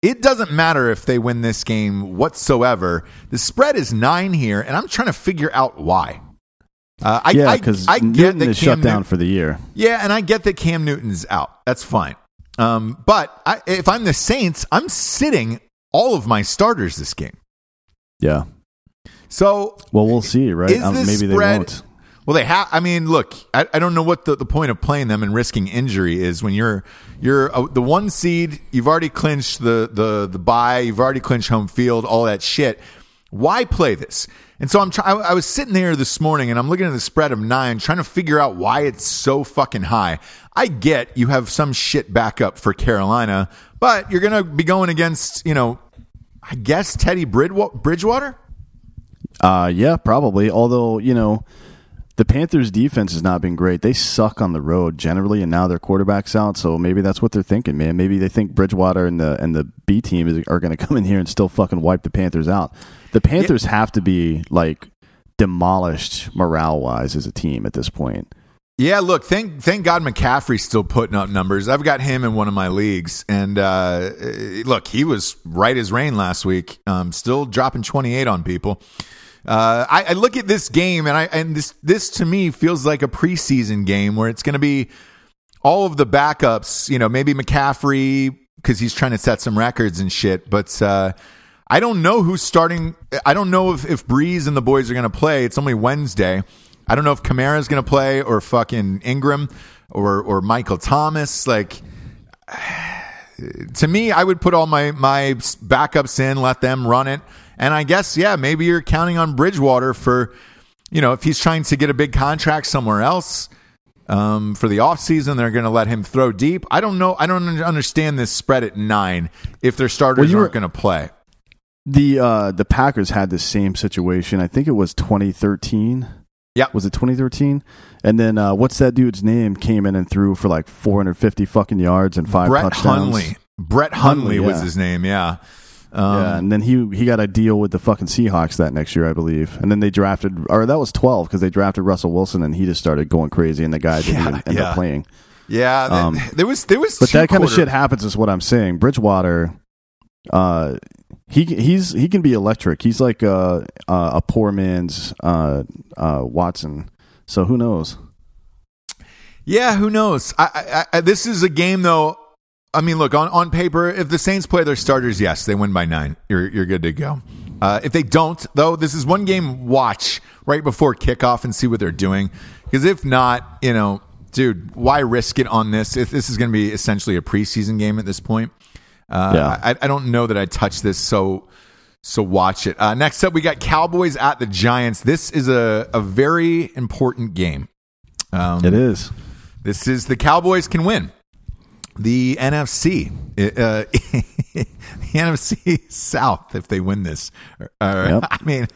It doesn't matter if they win this game whatsoever. The spread is nine here, and I'm trying to figure out why. Uh, I, Yeah, I, because I get Newton that is Cam shut down Newton- for the year. yeah, and I get that Cam Newton's out. That's fine. Um, but I, if I'm the Saints, I'm sitting all of my starters this game. Yeah. So Well, we'll see, right? Is Um, maybe they won't. Well, they have. I mean, look, I, I don't know what the, the point of playing them and risking injury is when you're you're uh, the one seed. You've already clinched the the the bye. You've already clinched home field. All that shit. Why play this? And so I'm trying. I was sitting there this morning and I'm looking at the spread of nine, trying to figure out why it's so fucking high. I get you have some shit backup for Carolina, but you're gonna be going against you know, I guess Teddy Bridgewater. Uh, yeah, probably. Although you know, the Panthers' defense has not been great. They suck on the road generally, and now their quarterback's out. So maybe that's what they're thinking, man. Maybe they think Bridgewater and the and the B team is, are going to come in here and still fucking wipe the Panthers out. The Panthers have to be like demolished morale wise as a team at this point. Yeah, look, thank thank God McCaffrey's still putting up numbers. I've got him in one of my leagues, and uh, look, he was right as rain last week. Um, still dropping twenty eight on people. Uh, I, I look at this game, and I and this this to me feels like a preseason game where it's going to be all of the backups. You know, maybe McCaffrey because he's trying to set some records and shit, but. Uh, I don't know who's starting. I don't know if, if Brees and the boys are going to play. It's only Wednesday. I don't know if Kamara's going to play or fucking Ingram or or Michael Thomas. Like to me, I would put all my my backups in, let them run it, and I guess yeah, maybe you're counting on Bridgewater for you know if he's trying to get a big contract somewhere else. Um, for the offseason, they're going to let him throw deep. I don't know. I don't understand this spread at nine if their starters Well, you aren't going to play. The uh, the Packers had the same situation. I think it was 2013. Yeah. Was it 2013? And then uh, what's that dude's name? Came in and threw for like 450 fucking yards and five Brett touchdowns. Hundley. Brett Hundley, Hundley, was yeah. his name. Yeah. Um, yeah, and then he he got a deal with the fucking Seahawks that next year, I believe. And then they drafted, or that was 12 because they drafted Russell Wilson, and he just started going crazy, and the guy didn't Yeah, end yeah. up playing. Yeah, Um, there was there was But that kind of shit happens, is what I'm saying. Bridgewater, uh, he he's he can be electric. He's like uh, a poor man's uh, uh, Watson. So who knows? Yeah, who knows? I, I, I, this is a game though. I mean, look on, on paper, if the Saints play their starters, yes, they win by nine. You're you're good to go. Uh, if they don't, though, this is one game. Watch right before kickoff and see what they're doing. Because if not, you know, dude, why risk it on this? If this is going to be essentially a preseason game at this point, uh, Yeah. I, I don't know that I'd touch this. So so watch it. Uh, next up, we got Cowboys at the Giants. This is a a very important game. Um, It is. this is the Cowboys can win the NFC, uh, the NFC South if they win this. Uh, Yep. I mean,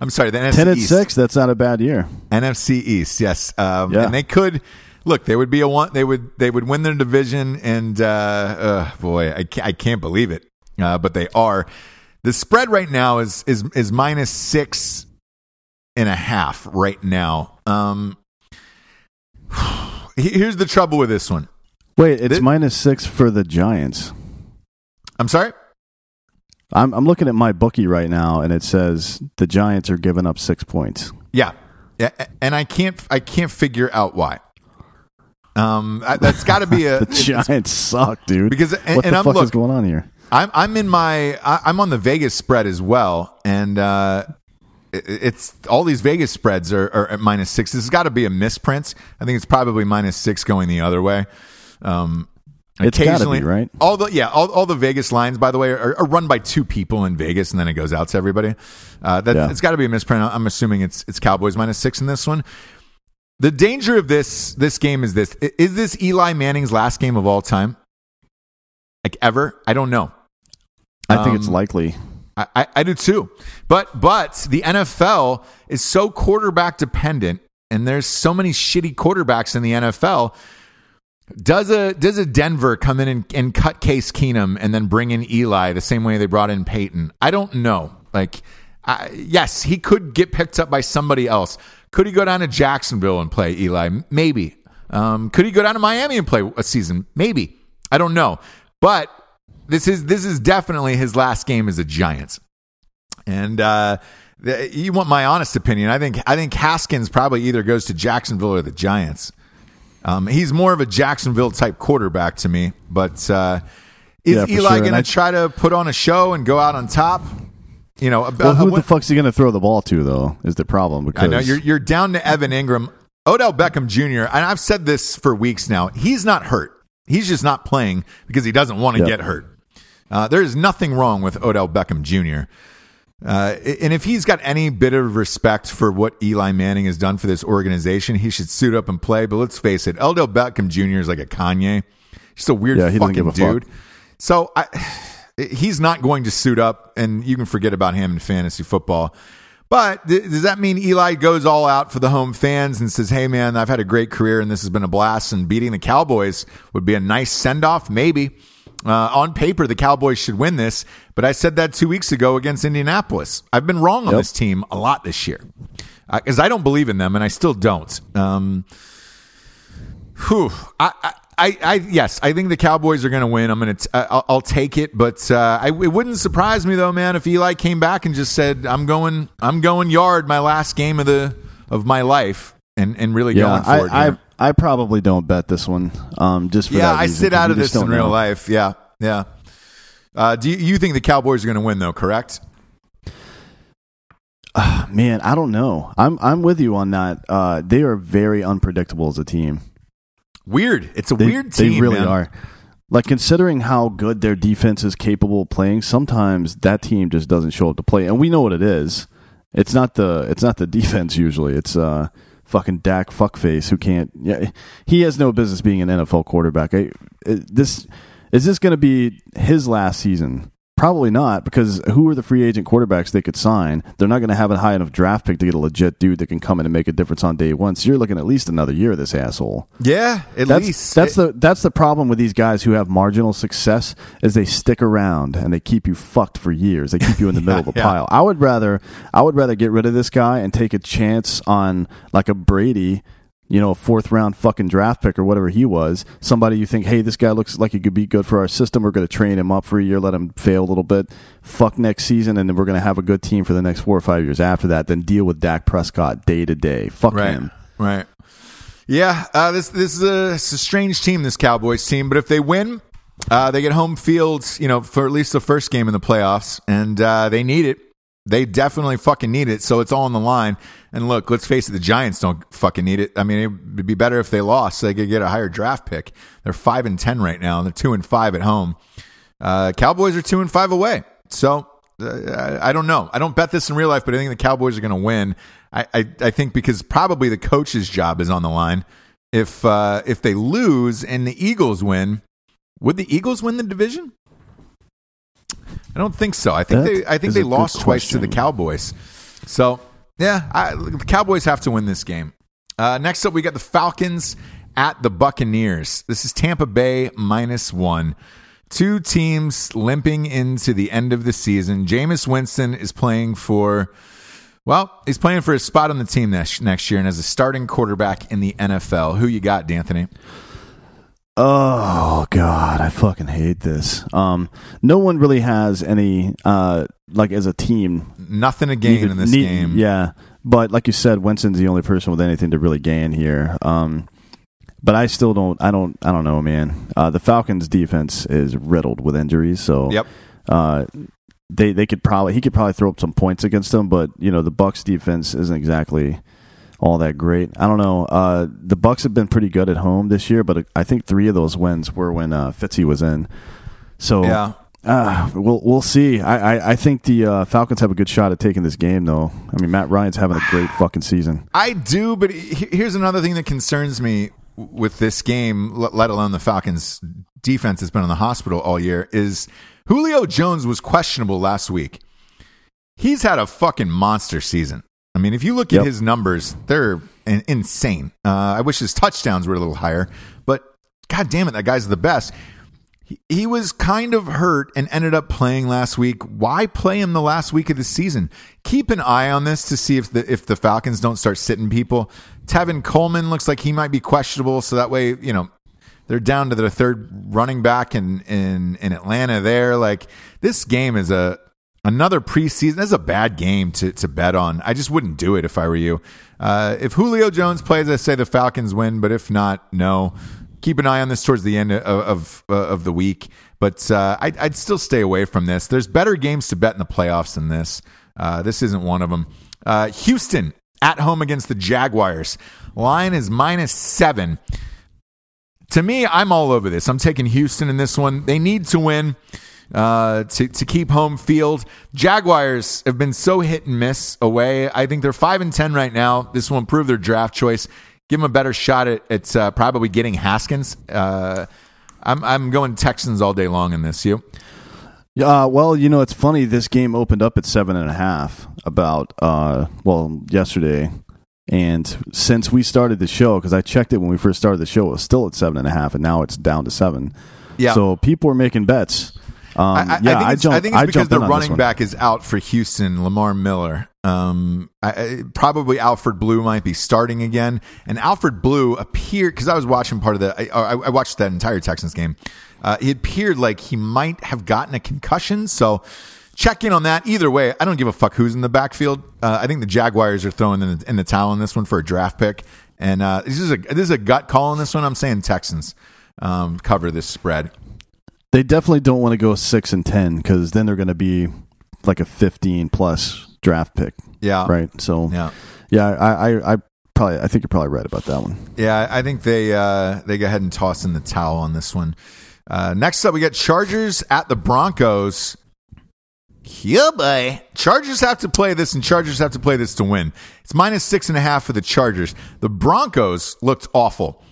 I'm sorry, the NFC Ten and East. six. That's not a bad year. NFC East, yes, um, Yeah. and they could look. They would be a one. They would they would win their division, and uh, uh, boy, I can't, I can't believe it, uh, but they are. The spread right now is is is minus six and a half right now. Um, here's the trouble with this one. Wait, it's minus six for the Giants. I'm sorry. I'm I'm looking at my bookie right now, and it says the Giants are giving up six points. Yeah, yeah, and I can't I can't figure out why. Um, I- that's got to be a The Giants suck, dude. Because- and- what and the I'm- fuck look- is going on here? I'm I'm in my I- I'm on the Vegas spread as well, and uh, it- it's all these Vegas spreads are, are at minus six. This has got to be a misprint. I think it's probably minus six going the other way. Um, It's gotta be, occasionally- right? All the yeah, all, all the Vegas lines, by the way, are, are run by two people in Vegas, and then it goes out to everybody. Uh, that Yeah. it's got to be a misprint. I'm assuming it's it's Cowboys minus six in this one. The danger of this this game is this: is this Eli Manning's last game of all time? Like ever? I don't know. I think it's Um, likely. I, I, I do too. But but the NFL is so quarterback dependent, and there's so many shitty quarterbacks in the NFL. Does a does a Denver come in and, and cut Case Keenum and then bring in Eli the same way they brought in Peyton? I don't know. Like, I, yes, he could get picked up by somebody else. Could he go down to Jacksonville and play Eli? Maybe. Um, could he go down to Miami and play a season? Maybe. I don't know. But this is this is definitely his last game as a Giants. And uh, you want my honest opinion? I think I think Haskins probably either goes to Jacksonville or the Giants. Um, he's more of a Jacksonville type quarterback to me. But uh, is Yeah, Eli sure. going to try to put on a show and go out on top? You know, Well, about, who what- the fuck's he going to throw the ball to, though? Is the problem? Because I know you're you're down to Evan Engram, Odell Beckham Jr. And I've said this for weeks now. He's not hurt. He's just not playing because he doesn't want to Yep. get hurt. Uh, there is nothing wrong with Odell Beckham Jr. Uh, and if he's got any bit of respect for what Eli Manning has done for this organization, he should suit up and play. But let's face it, Odell Beckham Jr. is like a Kanye. Just a weird Yeah, he fucking give a fuck. dude. So I, he's not going to suit up, and you can forget about him in fantasy football. But th- does that mean Eli goes all out for the home fans and says, "Hey, man, I've had a great career and this has been a blast, and beating the Cowboys would be a nice send off"? Maybe. Uh, on paper, the Cowboys should win this, but I said that two weeks ago against Indianapolis. I've been wrong on Yep. this team a lot this year because I don't believe in them, and I still don't. Um, whew, I, I, I, I, yes, I think the Cowboys are going to win. I'm going to, I'll, I'll take it, but uh, I, it wouldn't surprise me though, man, if Eli came back and just said, "I'm going, I'm going yard my last game of the of my life," and and really Yeah, going for I, it. I probably don't bet this one. Um, just for yeah, I reason, sit out of this in real know. life. Yeah, yeah. Uh, do you, you think the Cowboys are going to win though? Correct. Man, I don't know. I'm I'm with you on that. Uh, they are very unpredictable as a team. Weird. It's a They, weird team. They really man. are. Like considering how good their defense is capable of playing, sometimes that team just doesn't show up to play, and we know what it is. It's not the it's not the defense usually. It's uh fucking Dak fuckface who can't. Yeah, he has no business being an NFL quarterback. I, this is this going to be his last season? Probably not, because who are the free agent quarterbacks they could sign? They're not going to have a high enough draft pick to get a legit dude that can come in and make a difference on day one. So you're looking at least another year of this asshole Yeah, at that's, least that's the that's the problem with these guys who have marginal success is they stick around and they keep you fucked for years. They keep you in the middle of a yeah. pile. I would rather I would rather get rid of this guy and take a chance on like a Brady, you know, a fourth round fucking draft pick or whatever he was. Somebody you think, hey, this guy looks like he could be good for our system. We're going to train him up for a year, let him fail a little bit, fuck next season, and then we're going to have a good team for the next four or five years after that. Then deal with Dak Prescott day to day. Fuck right, him. right. Yeah, uh, this this is a, it's a strange team, this Cowboys team. But if they win, uh, they get home fields, you know, for at least the first game in the playoffs, and uh, they need it. They definitely fucking need it. So it's all on the line. And look, let's face it, the Giants don't fucking need it. I mean, it would be better if they lost. So they could get a higher draft pick. They're five and ten right now, and they're two and five at home. Uh, Cowboys are two and five away. So uh, I don't know. I don't bet this in real life, but I think the Cowboys are going to win. I, I, I think because probably the coach's job is on the line. If uh, if they lose and the Eagles win, would the Eagles win the division? I don't think so. I think That they I think they lost twice to the. Cowboys. So yeah, I, the Cowboys have to win this game. Uh, next up, we got the Falcons at the Buccaneers. This is Tampa Bay minus one. Two teams limping into the end of the season. Jameis Winston is playing for, well, he's playing for a spot on the team next, next year and as a starting quarterback in the NFL. Who you got, D'Anthony? Oh God, I fucking hate this. Um, no one really has any uh like as a team Nothing to gain in this need- game. Yeah, but like you said, Winston's the only person with anything to really gain here. Um, but I still don't. I don't. I don't know, man. Uh, the Falcons' defense is riddled with injuries, so Yep. uh, they they could probably he could probably throw up some points against them, but you know the Bucks defense isn't exactly all that great. I don't know. Uh, the Bucks have been pretty good at home this year, but I think three of those wins were when uh, Fitzy was in. So Yeah. uh, we'll we'll see. I I, I think the uh, Falcons have a good shot at taking this game, though. I mean, Matt Ryan's having a great fucking season. I do, but here's another thing that concerns me with this game, let alone the Falcons' defense that's been in the hospital all year, is Julio Jones was questionable last week. He's had a fucking monster season. I mean, if you look Yep. at his numbers, they're in- insane. Uh, I wish his touchdowns were a little higher, but god damn it, that guy's the best. He, he was kind of hurt and ended up playing last week. Why play him the last week of the season? Keep an eye on this to see if the if the Falcons don't start sitting people. Tevin Coleman looks like he might be questionable, so that way you know they're down to their third running back in in in Atlanta. There, like this game is a another preseason. This is a bad game to to bet on. I just wouldn't do it if I were you. Uh, if Julio Jones plays, I say the Falcons win, but if not, no. Keep an eye on this towards the end of of, of the week, but uh, I'd, I'd still stay away from this. There's better games to bet in the playoffs than this. Uh, this isn't one of them. Uh, Houston at home against the Jaguars. Line is minus seven to me, I'm all over this. I'm taking Houston in this one. They need to win uh, to to keep home field. Jaguars have been so hit and miss away. I think they're five and ten right now. This will improve their draft choice. Give them a better shot at, at uh, probably getting Haskins. Uh, I'm I'm going Texans all day long in this. You? Yeah, uh, well, you know, it's funny. This game opened up at seven and a half about uh, well yesterday, and since we started the show, because I checked it when we first started the show, it was still at seven and a half, and now it's down to seven. Yeah. So people are making bets. Um, I, I, yeah, I think jumped- I think it's because the in on this running back is out for Houston, Lamar Miller. Um, I, probably Alfred Blue might be starting again, and Alfred Blue appeared because I was watching part of the. I, I, I watched that entire Texans game. Uh, it appeared like he might have gotten a concussion, so check in on that. Either way, I don't give a fuck who's in the backfield. Uh, I think the Jaguars are throwing in the, in the towel on this one for a draft pick, and uh, this is a this is a gut call on this one. I'm saying Texans um, cover this spread. They definitely don't want to go six and ten because then they're going to be like a fifteen plus draft pick, Yeah, right? So Yeah. yeah, I, I, I probably I think you're probably right about that one. Yeah, I think they uh, they go ahead and toss in the towel on this one. Uh, next up, we got Chargers at the Broncos. Yeah, boy. Chargers have to play this, and Chargers have to play this to win. It's minus six and a half for the Chargers. The Broncos looked awful.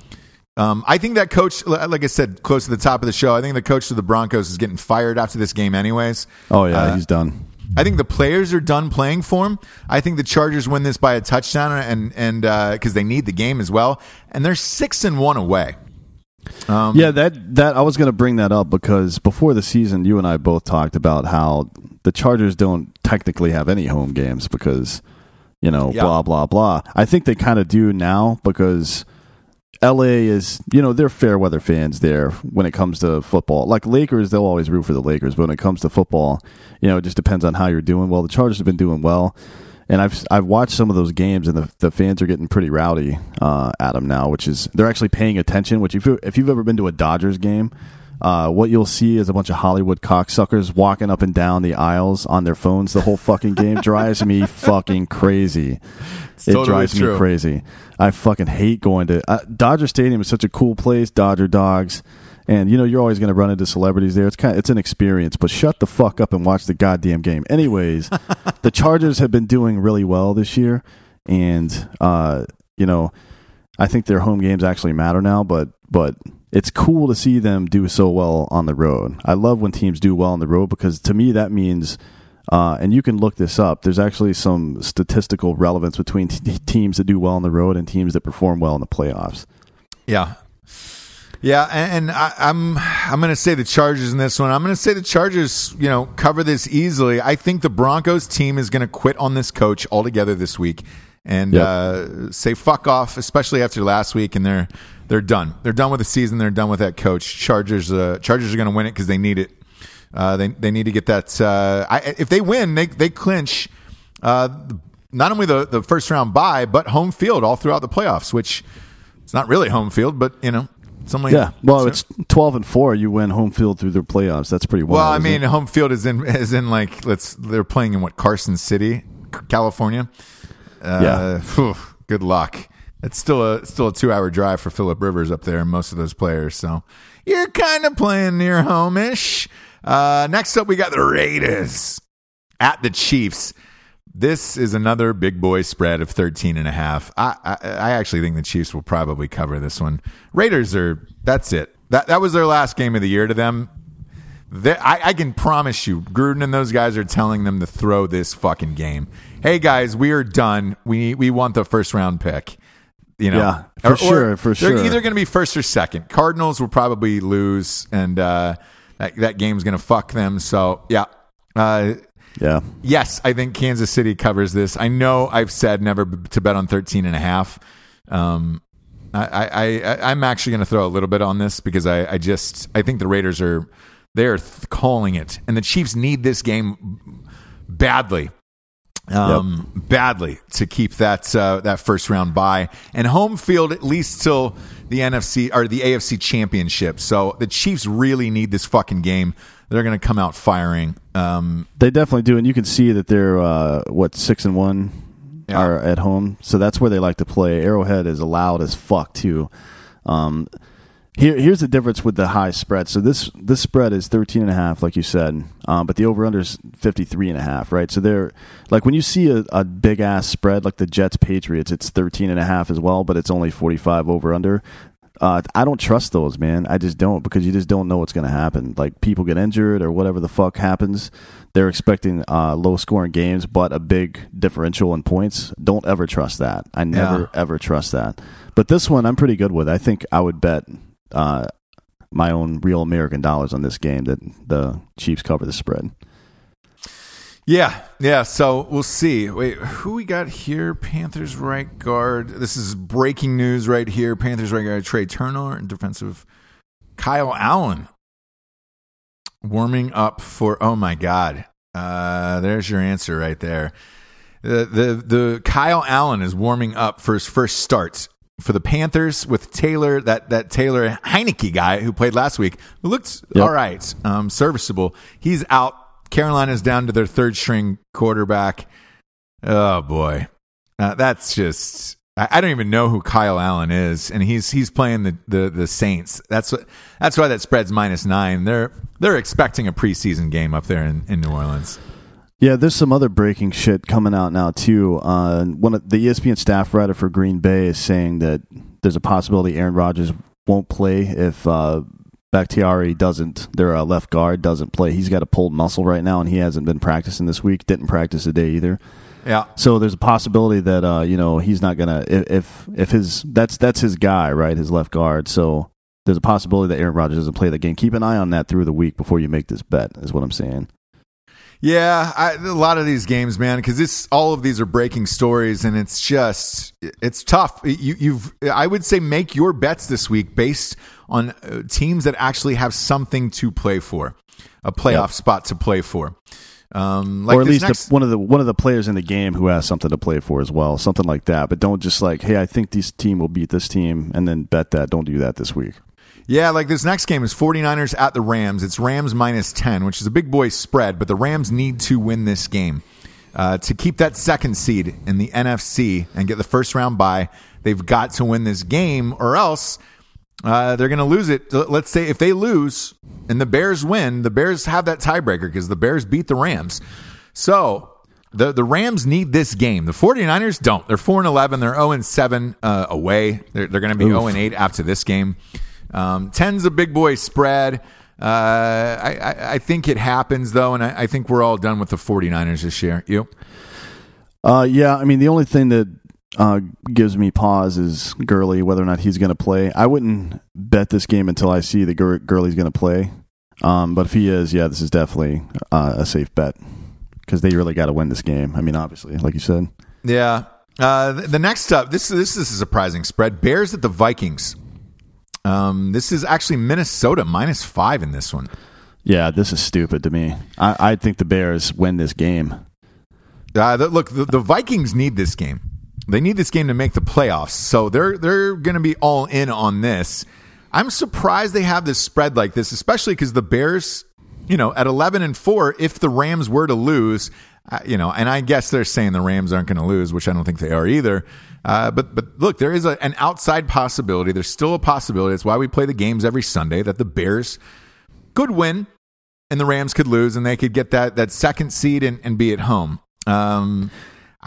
Um, I think that coach, like I said, close to the top of the show, I think the coach of the Broncos is getting fired after this game, anyways. Oh yeah, Uh, he's done. I think the players are done playing for him. I think the Chargers win this by a touchdown, and and because they need the game as well, and they're six and one away. Um, yeah, that that I was going to bring that up because before the season, you and I both talked about how the Chargers don't technically have any home games because you know Yeah. blah blah blah. I think they kind of do now because LA is you know they're fair weather fans there when it comes to football. Like Lakers, they'll always root for the Lakers, but when it comes to football, you know it just depends on how you're doing. Well, the Chargers have been doing well. And I've I've watched some of those games, and the, the fans are getting pretty rowdy uh, at them now, which is they're actually paying attention. Which if you, if you've ever been to a Dodgers game, uh, what you'll see is a bunch of Hollywood cocksuckers walking up and down the aisles on their phones the whole fucking game. drives me fucking crazy. it totally drives true. me crazy. I fucking hate going to uh, Dodger Stadium. is such a cool place. Dodger dogs. And you know you're always going to run into celebrities there. It's kind of, it's an experience, but shut the fuck up and watch the goddamn game. Anyways, the Chargers have been doing really well this year, and uh, you know I think their home games actually matter now. But but it's cool to see them do so well on the road. I love when teams do well on the road because to me that means. Uh, and you can look this up. There's actually some statistical relevance between t- teams that do well on the road and teams that perform well in the playoffs. Yeah. Yeah, and, I, I'm I'm going to say the Chargers in this one. I'm going to say the Chargers, you know, cover this easily. I think the Broncos team is going to quit on this coach altogether this week and Yep. uh, say fuck off, especially after last week. And they're they're done. They're done with the season. They're done with that coach. Chargers uh, Chargers are going to win it because they need it. Uh, they they need to get that. Uh, I, if they win, they they clinch. Uh, not only the, the first round bye, but home field all throughout the playoffs, which it's not really home field, but you know, something. Yeah, well, it's twelve and four. You win home field through the playoffs. That's pretty well. well. I mean, home field is in is in like let's they're playing in what Carson City, California. Uh, Yeah. phew, good luck. It's still a still a two hour drive for Philip Rivers up there, and most of those players. So you're kind of playing near home ish. Uh, next up, we got the Raiders at the Chiefs. This is another big boy spread of 13 and a half. I, I, I actually think the Chiefs will probably cover this one. Raiders are, that's it. That, that was their last game of the year to them. They, I, I can promise you, Gruden and those guys are telling them to throw this fucking game. Hey guys, we are done. We we want the first round pick. You know, Yeah, for sure, for they're sure. either going to be first or second. Cardinals will probably lose, and uh, that that game's going to fuck them. So yeah, uh, yeah, yes, I think Kansas City covers this. I know I've said never to bet on 13 and a half. Um, I, I, I, I'm actually going to throw a little bit on this because I, I just, I think the Raiders are, they're th- calling it and the Chiefs need this game badly. Um, badly to keep that, uh, that first round bye and home field at least till the NFC or the AFC championship. So the Chiefs really need this fucking game. They're going to come out firing. Um, they definitely do, and you can see that they're uh, what six and one Yeah. are at home, so that's where they like to play. Arrowhead is loud as fuck too. Um, here, here's the difference with the high spread. So this this spread is 13 and a half, like you said, um, but the over under is 53 and a half, right? So they're like when you see a, a big ass spread like the Jets Patriots, it's 13 and a half as well, but it's only 45 over under. Uh, I don't trust those, man. I just don't because you just don't know what's going to happen. Like people get injured or whatever the fuck happens. They're expecting uh, low scoring games, but a big differential in points. Don't ever trust that. I never Yeah. ever trust that. But this one, I'm pretty good with. I think I would bet uh, my own real American dollars on this game that the Chiefs cover the spread. Yeah, yeah. So we'll see. Wait, who we got here? Panthers right guard. This is breaking news right here. Panthers right guard Trai Turner and defensive Kyle Allen warming up for. Oh my God! Uh, there's your answer right there. The the the Kyle Allen is warming up for his first start for the Panthers with Taylor that that Taylor Heinicke guy who played last week who looked Yep. all right, um, serviceable. He's out. Carolina's down to their third string quarterback. Oh boy, uh, that's just. I I don't even know who Kyle Allen is, and he's he's playing the, the, the Saints. That's what that's why that spread's minus nine. They're they're expecting a preseason game up there in, in New Orleans. Yeah, there's some other breaking shit coming out now too. Uh, one of the ESPN staff writer for Green Bay is saying that there's a possibility Aaron Rodgers won't play if uh, Bakhtiari doesn't. Their uh, left guard doesn't play. He's got a pulled muscle right now, and he hasn't been practicing this week. Didn't practice a day either. Yeah, So there's a possibility that uh, you know he's not gonna if if if his that's that's his guy right his left guard. So there's a possibility that Aaron Rodgers doesn't play the game. Keep an eye on that through the week before you make this bet. Is what I'm saying. Yeah, I, a lot of these games, man, because this all of these are breaking stories, and it's just it's tough. You, you've I would say make your bets this week based on uh, teams that actually have something to play for, a playoff Yep. spot to play for. Um, like or at least next- the, one of the one of the players in the game who has something to play for as well, something like that. But don't just like, hey, I think this team will beat this team, and then bet that. Don't do that this week. Yeah, like this next game is 49ers at the Rams. It's Rams minus 10, which is a big boy spread, but the Rams need to win this game. Uh, to keep that second seed in the NFC and get the first round bye, they've got to win this game or else uh, they're going to lose it. Let's say if they lose and the Bears win, the Bears have that tiebreaker because the Bears beat the Rams. So the the Rams need this game. The 49ers don't. They're 4 and 11. They're 0 and 7 uh, away. They're, they're going to be 0 and 8 after this game. Um, 10's a big boy spread. Uh, I, I, I think it happens though, and I, I think we're all done with the 49ers this year. You? Uh, yeah, I mean the only thing that uh, gives me pause is Gurley, whether or not he's going to play. I wouldn't bet this game until I see that Gur- Gurley's going to play. Um, but if he is, yeah, this is definitely uh, a safe bet because they really got to win this game. I mean, obviously, like you said. Yeah. Uh, the, next up, this this is a surprising spread. Bears at the Vikings. Um, this is actually Minnesota minus five in this one. Yeah, this is stupid to me. I, I think the Bears win this game. Uh, the, look, the, the Vikings need this game. They need this game to make the playoffs, so they're they're going to be all in on this. I'm surprised they have this spread like this, especially because the Bears, you know, at 11 and four, if the Rams were to lose, uh, you know, and I guess they're saying the Rams aren't going to lose, which I don't think they are either. Uh, but but look, there is a, an outside possibility. There's still a possibility. That's why we play the games every Sunday. That the Bears could win and the Rams could lose, and they could get that that second seed and, and be at home. Um,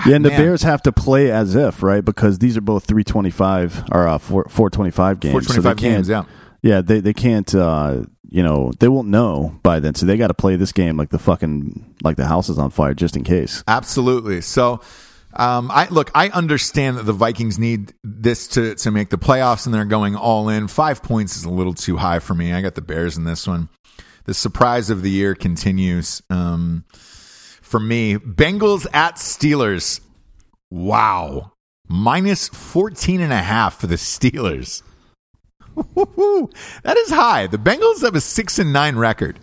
Yeah, and the Bears have to play as if, right? Because these are both 325 or uh, 4, 425 games. 425 can't- games, yeah. Yeah, they, they can't, uh, you know, they won't know by then. So they got to play this game like the fucking, like the house is on fire just in case. Absolutely. So, um, I look. I understand that the Vikings need this to to make the playoffs, and they're going all in. Five points is a little too high for me. I got the Bears in this one. The surprise of the year continues. Um, for me, Bengals at Steelers. Wow. Minus 14 and a half for the Steelers. that is high. The Bengals have a 6 and 9 record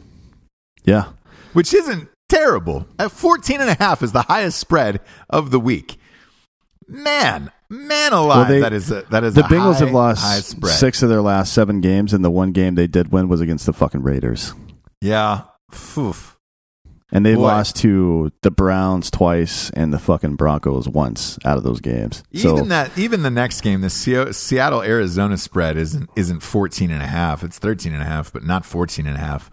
Yeah. which isn't terrible. At 14 and a half is the highest spread of the week. Man, man alive, Well, they- that is a, that is The Bengals high, have lost six of their last seven games, and the one game they did win was against the fucking Raiders. Yeah. Oof. And they Boy. lost to the Browns twice and the fucking Broncos once out of those games. Even so that even the next game, the Seattle Arizona spread isn't isn't 14 and a half. It's 13 and a half, but not 14 and a half.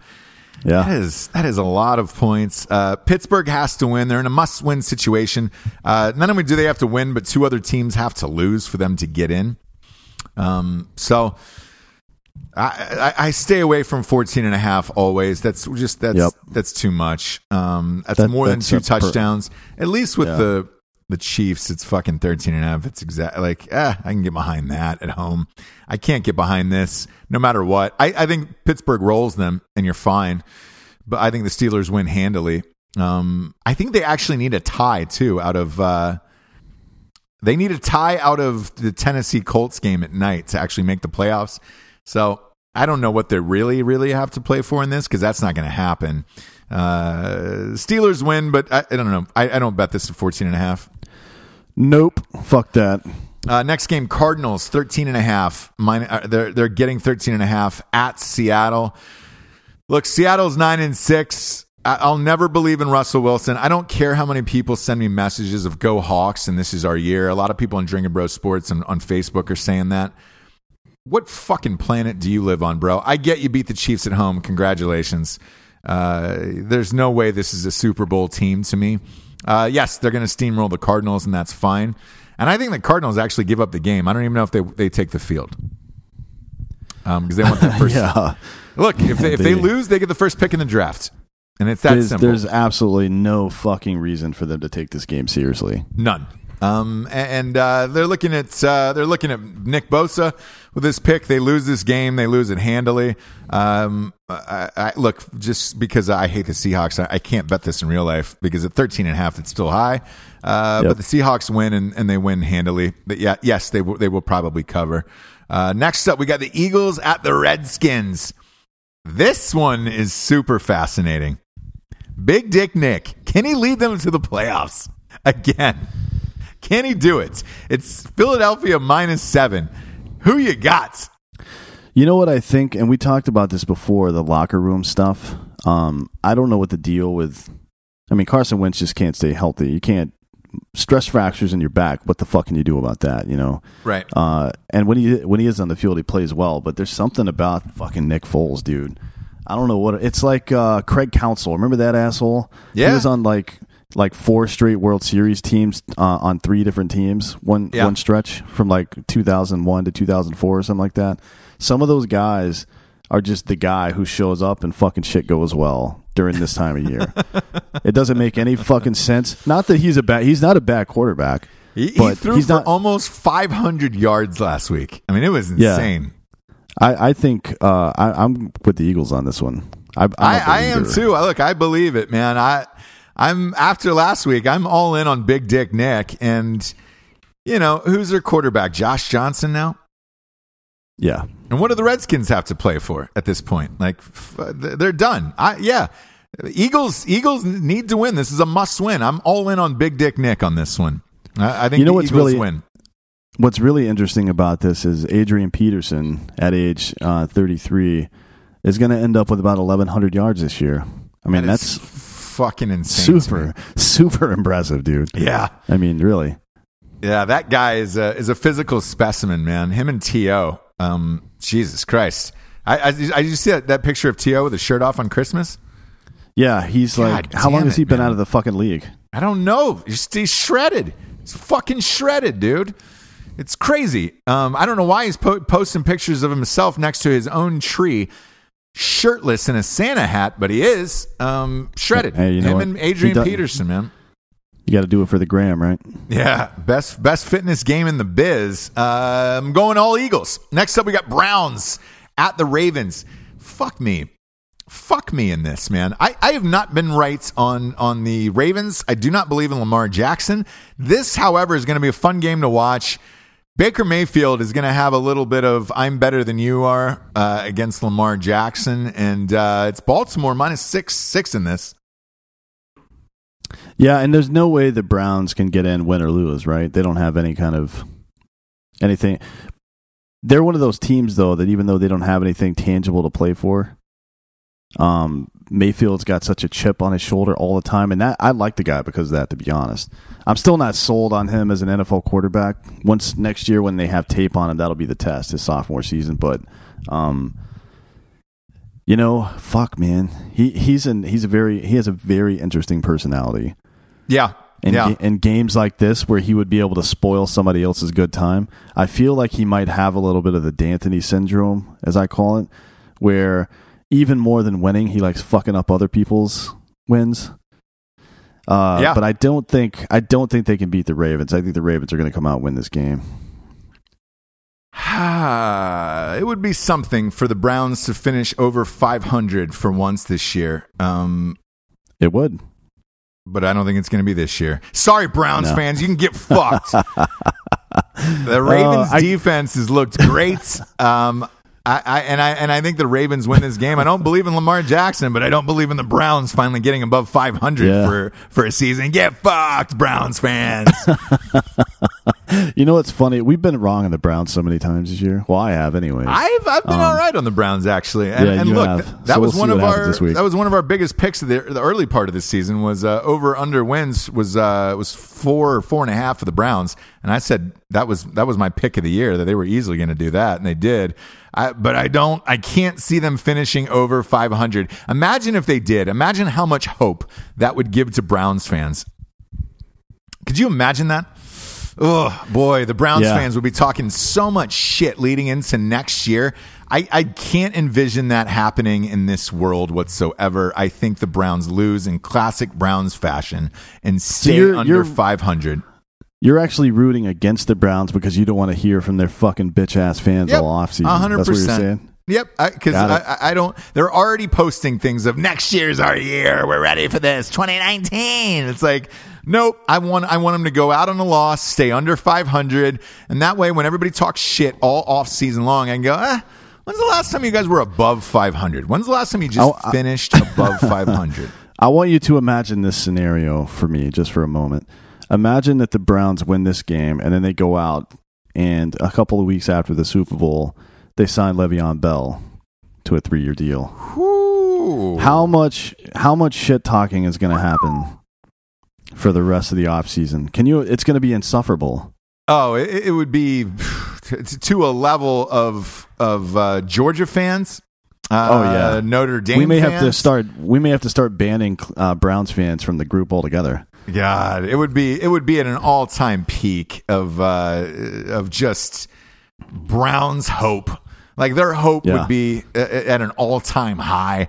That yeah, is that is a lot of points. Uh, Pittsburgh has to win. They're in a must-win situation. Uh, not only do they have to win, but two other teams have to lose for them to get in. Um, so I, I, I stay away from 14 and a half always. That's just that's Yep. that's too much. Um, that's That- more than two touchdowns. At least with Yeah. the the Chiefs, it's fucking 13 and a half. It's exact like eh, I can get behind that at home. I can't get behind this no matter what. I, I think Pittsburgh rolls them and you're fine, but I think the Steelers win handily. Um, I think they actually need a tie too out of. Uh, they need a tie out of the Tennessee Colts game at night to actually make the playoffs. So I don't know what they really, really have to play for in this because that's not going to happen. Uh, Steelers win, but I, I don't know. I, I don't bet this at 14 and a half. Nope. Fuck that. Uh, next game, Cardinals, 13 and a half. Mine, uh, they're, they're getting 13 and a half at Seattle. Look, Seattle's nine and six. I- I'll never believe in Russell Wilson. I don't care how many people send me messages of "Go Hawks" and this is our year. A lot of people on Drinking Bro Sports and on Facebook are saying that. What fucking planet do you live on, bro? I get you beat the Chiefs at home. Congratulations. Uh, there's no way this is a Super Bowl team to me. Uh, yes, they're going to steamroll the Cardinals, and that's fine. And I think the Cardinals actually give up the game. I don't even know if they they take the field because they want the first. Yeah. Look, if they, if they They- lose, they get the first pick in the draft, and it's that There's, simple. there's absolutely no fucking reason for them to take this game seriously. None. Um, and uh, they're looking at uh, they're looking at Nick Bosa with this pick. They lose this game. They lose it handily. Um, I, I, look, just because I hate the Seahawks, I, I can't bet this in real life because at 13 and a half, it's still high. Uh, Yep. But the Seahawks win and, and they win handily. But yeah, yes, they will, they will probably cover. Uh, next up, we got the Eagles at the Redskins. This one is super fascinating. Big Dick Nick, can he lead them to the playoffs again? Can he do it? It's Philadelphia minus seven. Who you got? You know what I think, and we talked about this before the locker room stuff. Um, I don't know what the deal with. I mean, Carson Wentz just can't stay healthy. You can't stress fractures in your back. What the fuck can you do about that? You know. Right. Uh, and when he when he is on the field, he plays well. But there's something about fucking Nick Foles, dude. I don't know what it's like. Uh, Craig Counsell, remember that asshole? Yeah. he was on like like four straight World Series teams uh, on three different teams. One Yeah. one stretch from like 2001 to 2004 or something like that. Some of those guys are just the guy who shows up and fucking shit goes well during this time of year. it doesn't make any fucking sense. Not that he's a bad he's not a bad quarterback. He, he but threw he's for not- almost 500 yards last week. I mean, it was Yeah. insane. I, I think uh, I, I'm with the Eagles on this one. I, I, I am too. I- Look, I believe it, man. I, I'm after last week. I'm all in on Big Dick Nick, and you know who's their quarterback? Josh Johnson now. Yeah, And what do the Redskins have to play for at this point? Like f- they're done. I yeah. Eagles Eagles need to win. This is a must win. I'm all in on Big Dick Nick on this one. I, I think You know what's Eagles really- win. What's really interesting about this is Adrian Peterson at age uh, 33 is going to end up with about 1,100 yards this year. I mean, That that's fucking insane. super, super impressive, dude. Yeah. I mean, really. Yeah, that guy is a is a physical specimen, man. Him and T.O., um, Jesus Christ. I, I, I did you see that, that picture of T.O. with his shirt off on Christmas? Yeah, he's God like, how long has he been man. out of the fucking league? I don't know. He's, he's shredded. He's fucking shredded, dude. It's crazy. Um, I don't know why he's po- posting pictures of himself next to his own tree, shirtless in a Santa hat, but he is um, shredded. Hey, you know Him what? and Adrian Peterson, man. You got to do it for the gram, right? Yeah, best best fitness game in the biz. Uh, I'm going all Eagles. Next up, we got Browns at the Ravens. Fuck me, fuck me in this, man. I, I have not been right on on the Ravens. I do not believe in Lamar Jackson. This, however, is going to be a fun game to watch. Baker Mayfield is going to have a little bit of "I'm better than you are" uh, against Lamar Jackson, and uh, it's Baltimore minus six six in this. Yeah, and there's no way the Browns can get in, win or lose, right? They don't have any kind of anything. They're one of those teams, though, that even though they don't have anything tangible to play for, um, Mayfield's got such a chip on his shoulder all the time, and that I like the guy because of that. To be honest, I'm still not sold on him as an NFL quarterback. Once next year, when they have tape on him, that'll be the test his sophomore season. But, um, you know, fuck, man, he he's an he's a very he has a very interesting personality. Yeah, in, Yeah. in games like this where he would be able to spoil somebody else's good time. I feel like he might have a little bit of the D'Anthony syndrome, as I call it, where even more than winning, he likes fucking up other people's wins. Uh, Yeah. But I don't think I don't think they can beat the Ravens. I think the Ravens are going to come out and win this game. it would be something for the Browns to finish over 500 for once this year. Um, It would. but I don't think it's going to be this year. Sorry, Browns No. fans, you can get fucked. the Ravens' Uh, I- defense has looked great. Um, I, I and I and I think the Ravens win this game. I don't believe in Lamar Jackson, but I don't believe in the Browns finally getting above 500 Yeah. for for a season. Get fucked, Browns fans. You know what's funny? We've been wrong on the Browns so many times this year. Well, I have, anyways. I've I've been all right on the Browns actually, and, Um, yeah, and you look, have. th- that So was we'll one of our that was one of our biggest picks of the the early part of the season was uh, over under wins was uh, was four or four and a half for the Browns, and I said that was that was my pick of the year that they were easily going to do that, and they did. I, but I don't, I can't see them finishing over 500. Imagine if they did. Imagine how much hope that would give to Browns fans. Could you imagine that? Oh boy, the Browns Yeah. fans would be talking so much shit leading into next year. I, I can't envision that happening in this world whatsoever. I think the Browns lose in classic Browns fashion and stay you're- under you're- 500. You're actually rooting against the Browns because you don't want to hear from their fucking bitch ass fans Yep, all offseason. a hundred That's what you're percent. saying. Yep, because I. I, I don't. They're already posting things of next year's our year. We're ready for this 2019. It's like, nope. I want I want them to go out on a loss, stay under 500, and that way, when everybody talks shit all off season long, I can go, ah. When's the last time you guys were above 500? When's the last time you just Oh, I- finished above 500? I want you to imagine this scenario for me just for a moment. Imagine that the Browns win this game and then they go out and a couple of weeks after the Super Bowl, they sign Le'Veon Bell to a three year deal. Ooh. How much how much shit talking is going to happen for the rest of the offseason? Can you it's going to be insufferable. Oh, it, it would be to, a level of of uh, Georgia fans. Uh, Oh, yeah. Notre Dame. we may have to start we may have to start banning uh, Browns fans from the group altogether. God, it would be it would be at an all time peak of uh, of just Browns hope. Like their hope Yeah. would be at an all time high.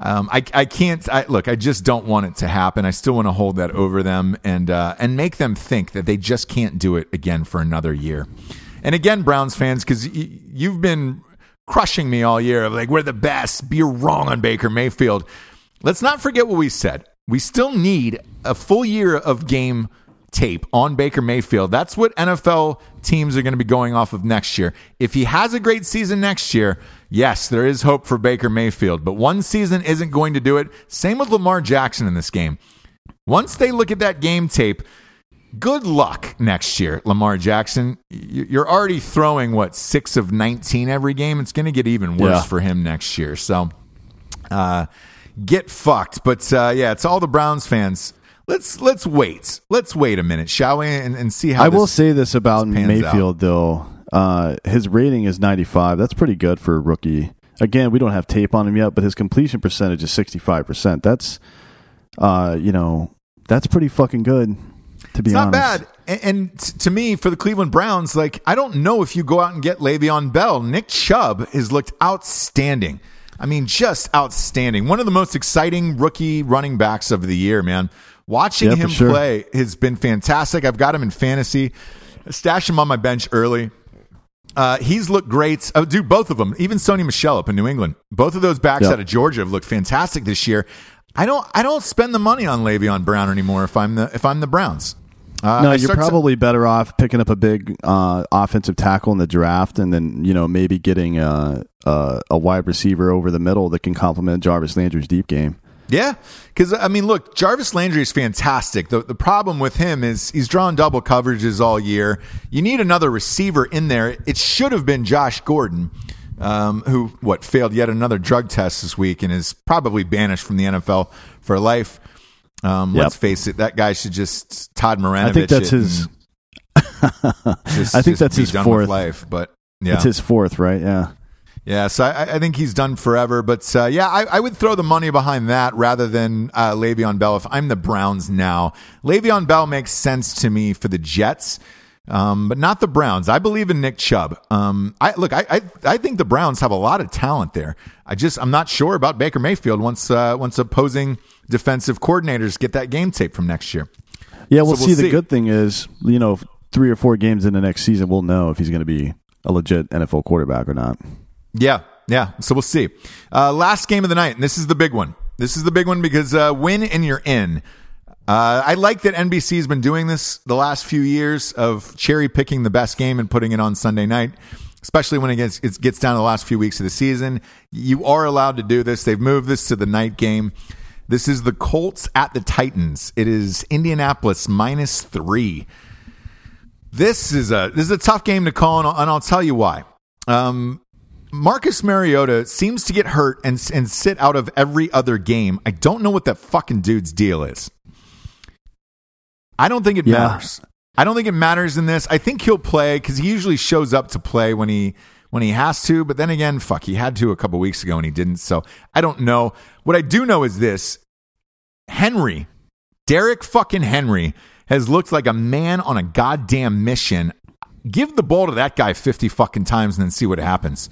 Um, I I can't I, look. I just don't want it to happen. I still want to hold that over them and uh, and make them think that they just can't do it again for another year. And again, Browns fans, because y- you've been crushing me all year of like we're the best. You're wrong on Baker Mayfield. Let's not forget what we said. We still need a full year of game tape on Baker Mayfield. That's what NFL teams are going to be going off of next year. If he has a great season next year, yes, there is hope for Baker Mayfield, but one season isn't going to do it. Same with Lamar Jackson in this game. Once they look at that game tape, good luck next year, Lamar Jackson. You're already throwing what six of nineteen every game. It's going to get even worse Yeah. for him next year. So, uh, get fucked. But uh, yeah, it's all the Browns fans. Let's let's wait. Let's wait a minute, shall we, and, and see how I will say this about Mayfield though. Uh, his rating is 95. That's pretty good for a rookie. Again, we don't have tape on him yet, but his completion percentage is 65%. That's uh, you know, that's pretty fucking good to be It's not honest. bad. And, and to me, for the Cleveland Browns, like I don't know if you go out and get Le'Veon Bell. Nick Chubb has looked outstanding. I mean, just outstanding. One of the most exciting rookie running backs of the year, man. Watching Yeah, him sure. play has been fantastic. I've got him in fantasy. Stash him on my bench early. Uh, he's looked great. Oh, dude, both of them. Even Sony Michel up in New England. Both of those backs Yeah. out of Georgia have looked fantastic this year. I don't. I don't spend the money on Le'Veon Brown anymore. If I'm the if I'm the Browns. Uh, No, I you're start to- probably better off picking up a big uh, offensive tackle in the draft, and then you know maybe getting a, a a wide receiver over the middle that can complement Jarvis Landry's deep game. Yeah, because I mean, look, Jarvis Landry is fantastic. The the problem with him is he's drawn double coverages all year. You need another receiver in there. It should have been Josh Gordon, um, who what failed yet another drug test this week and is probably banished from the NFL for life. Um, Yep. Let's face it, that guy should just Todd Marinovich. I think that's his. just- I think that's his fourth. life. But yeah, It's his fourth, right? Yeah. Yeah, so I, I think he's done forever. But uh, yeah, I, I would throw the money behind that rather than uh, Le'Veon Bell if I'm the Browns now. Le'Veon Bell makes sense to me for the Jets. Um, but not the Browns. I believe in Nick Chubb. Um, I look, I, I, I think the Browns have a lot of talent there. I just, I'm not sure about Baker Mayfield once, uh, once opposing defensive coordinators get that game tape from next year. Yeah, we'll, So see. we'll The see. good thing is, you know, three or four games in the next season, we'll know if he's going to be a legit NFL quarterback or not. Yeah, yeah. So we'll see. Uh, last game of the night, and this is the big one. This is the big one because uh, win and you're in. Uh, I like that NBC has been doing this the last few years of cherry picking the best game and putting it on Sunday night, especially when it gets it gets down to the last few weeks of the season. You are allowed to do this. They've moved this to the night game. This is the Colts at the Titans. It is Indianapolis minus three. This is a this is a tough game to call, and I'll, and I'll tell you why. Um, Marcus Mariota seems to get hurt and and sit out of every other game. I don't know what that fucking dude's deal is. I don't think it Yeah. matters. I don't think it matters in this. I think he'll play because he usually shows up to play when he when he has to. But then again, fuck, he had to a couple weeks ago and he didn't. So I don't know. What I do know is this: Henry, Derrick fucking Henry, has looked like a man on a goddamn mission. Give the ball to that guy fifty fucking times and then see what happens.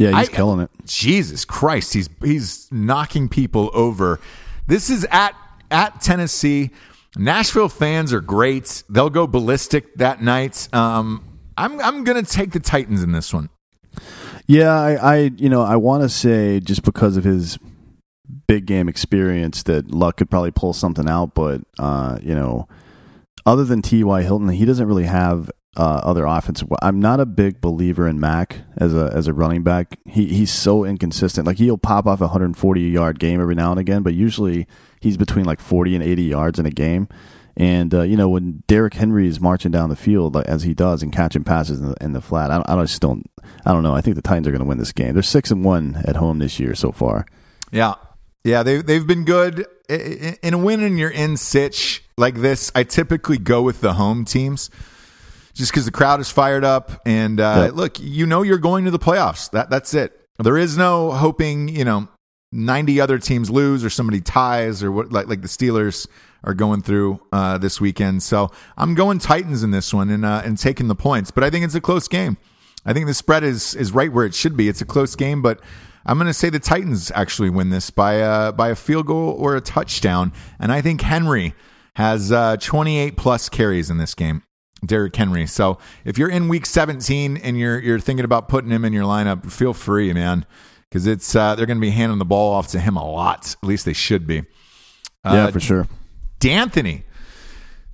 Yeah, he's I- killing it. Jesus Christ, he's he's knocking people over. This is at at Tennessee. Nashville fans are great. They'll go ballistic that night. Um, I'm I'm gonna take the Titans in this one. Yeah, I, I you know, I want to say just because of his big game experience that Luck could probably pull something out, but uh, you know, other than T.Y. Hilton, he doesn't really have uh, other offensive. I'm not a big believer in Mack as a as a running back. He he's so inconsistent. Like he'll pop off a 140 yard game every now and again, but usually he's between like 40 and 80 yards in a game. And uh, you know when Derrick Henry is marching down the field like, as he does and catching passes in the, in the flat, I, I just don't. I don't know. I think the Titans are going to win this game. They're six and one at home this year so far. Yeah, yeah, they they've been good in a win you're in sitch like this. I typically go with the home teams. Just because the crowd is fired up, and uh, Yeah. look, you know you're going to the playoffs. That that's it. There is no hoping. You know, ninety other teams lose or somebody ties or what like like the Steelers are going through uh, this weekend. So I'm going Titans in this one and uh, and taking the points. But I think it's a close game. I think the spread is is right where it should be. It's a close game, but I'm going to say the Titans actually win this by a by a field goal or a touchdown. And I think Henry has uh, 28 plus carries in this game. Derrick Henry. So if you're in week 17 and you're you're thinking about putting him in your lineup, feel free, man, because it's uh, they're going to be handing the ball off to him a lot. At least they should be. yeah, Uh, for sure. D'Anthony.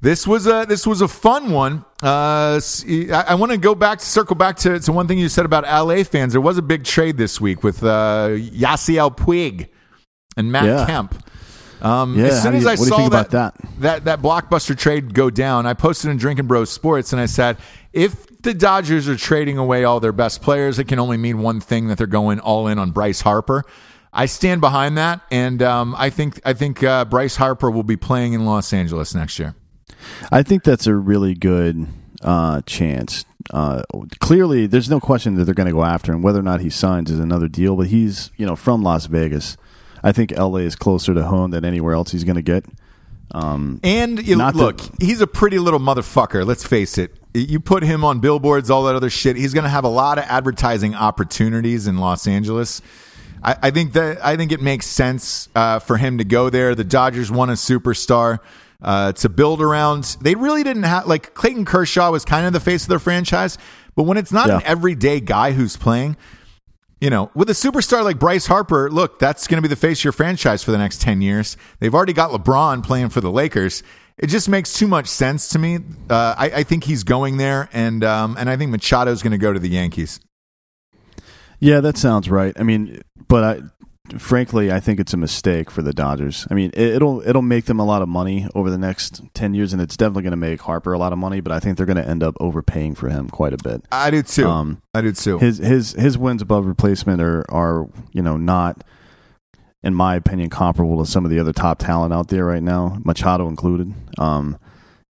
This was a this was a fun one. Uh, I, I want to go back, to circle back to, to one thing you said about LA fans. There was a big trade this week with uh, Yasiel Puig and Matt Yeah. Kemp. Um, Yeah, as soon as you- I what do you saw that, that? that that blockbuster trade go down, I posted in Drinking Bros Sports and I said, if the Dodgers are trading away all their best players, it can only mean one thing that they're going all in on Bryce Harper. I stand behind that, and um, I think I think uh, Bryce Harper will be playing in Los Angeles next year. I think that's a really good uh, chance. Uh, clearly, there's no question that they're going to go after him. Whether or not he signs is another deal. But he's you know from Las Vegas. I think L.A. is closer to home than anywhere else he's going to get. Um, And you look, that- he's a pretty little motherfucker. Let's face it. You put him on billboards, all that other shit. He's going to have a lot of advertising opportunities in Los Angeles. I, I think that I think it makes sense uh, for him to go there. The Dodgers want a superstar uh, to build around. They really didn't have like Clayton Kershaw was kind of the face of their franchise, but when it's not Yeah. an everyday guy who's playing, you know, with a superstar like Bryce Harper, look, that's going to be the face of your franchise for the next 10 years. They've already got LeBron playing for the Lakers. It just makes too much sense to me. Uh, I, I think he's going there, and um, and I think Machado's going to go to the Yankees. yeah, that sounds right. I mean, but I, frankly, I think it's a mistake for the Dodgers. I mean, it, it'll it'll make them a lot of money over the next ten years, and it's definitely going to make Harper a lot of money. But I think they're going to end up overpaying for him quite a bit. I do too. Um, I do too. his his his wins above replacement are are you know not in my opinion comparable to some of the other top talent out there right now Machado included um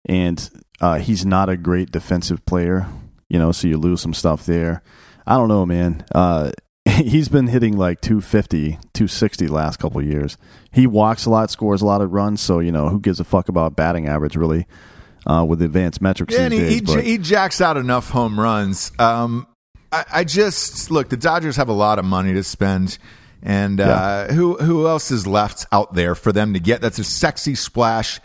and uh he's not a great defensive player you know so you lose some stuff there I don't know man uh he's been hitting like 250, 260 last couple of years. He walks a lot, scores a lot of runs, so you know who gives a fuck about batting average really uh, with advanced metrics Yeah, and these he, he, days. but- he jacks out enough home runs. Um, I, I just look. The Dodgers have a lot of money to spend, and uh, who who else is left out there for them to get? That's a sexy splash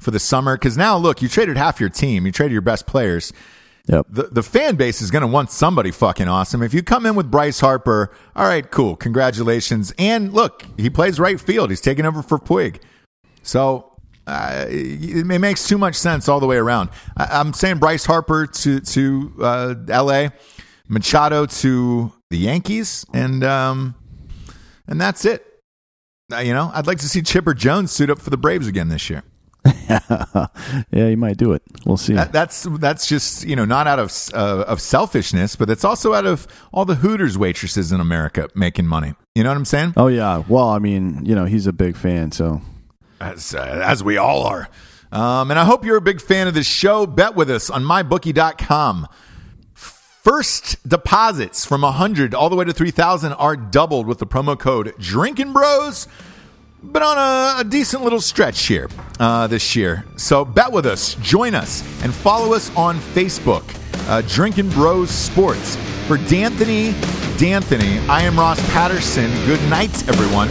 for the summer. Because now, look, you traded half your team. You traded your best players. Yep. The the fan base is going to want somebody fucking awesome. If you come in with Bryce Harper, all right, cool, congratulations. And look, he plays right field. He's taking over for Puig. So uh, it makes too much sense all the way around. I, I'm saying Bryce Harper to to uh, L.A., Machado to the Yankees, and um, and that's it. Uh, you know, I'd like to see Chipper Jones suit up for the Braves again this year. yeah, you might do it. We'll see. That, that's that's just you know not out of uh, of selfishness, but it's also out of all the Hooters waitresses in America making money. You know what I'm saying? oh yeah. Well, I mean, you know, he's a big fan, so as, uh, as we all are. Um, and I hope you're a big fan of this show. Bet with us on mybookie.com. First deposits from 100 all the way to 3000 are doubled with the promo code Drinking Bros. But on a, a decent little stretch here uh, this year. So bet with us, join us, and follow us on Facebook, uh, Drinking Bros Sports. For D'Anthony, D'Anthony, I am Ross Patterson. Good night, everyone.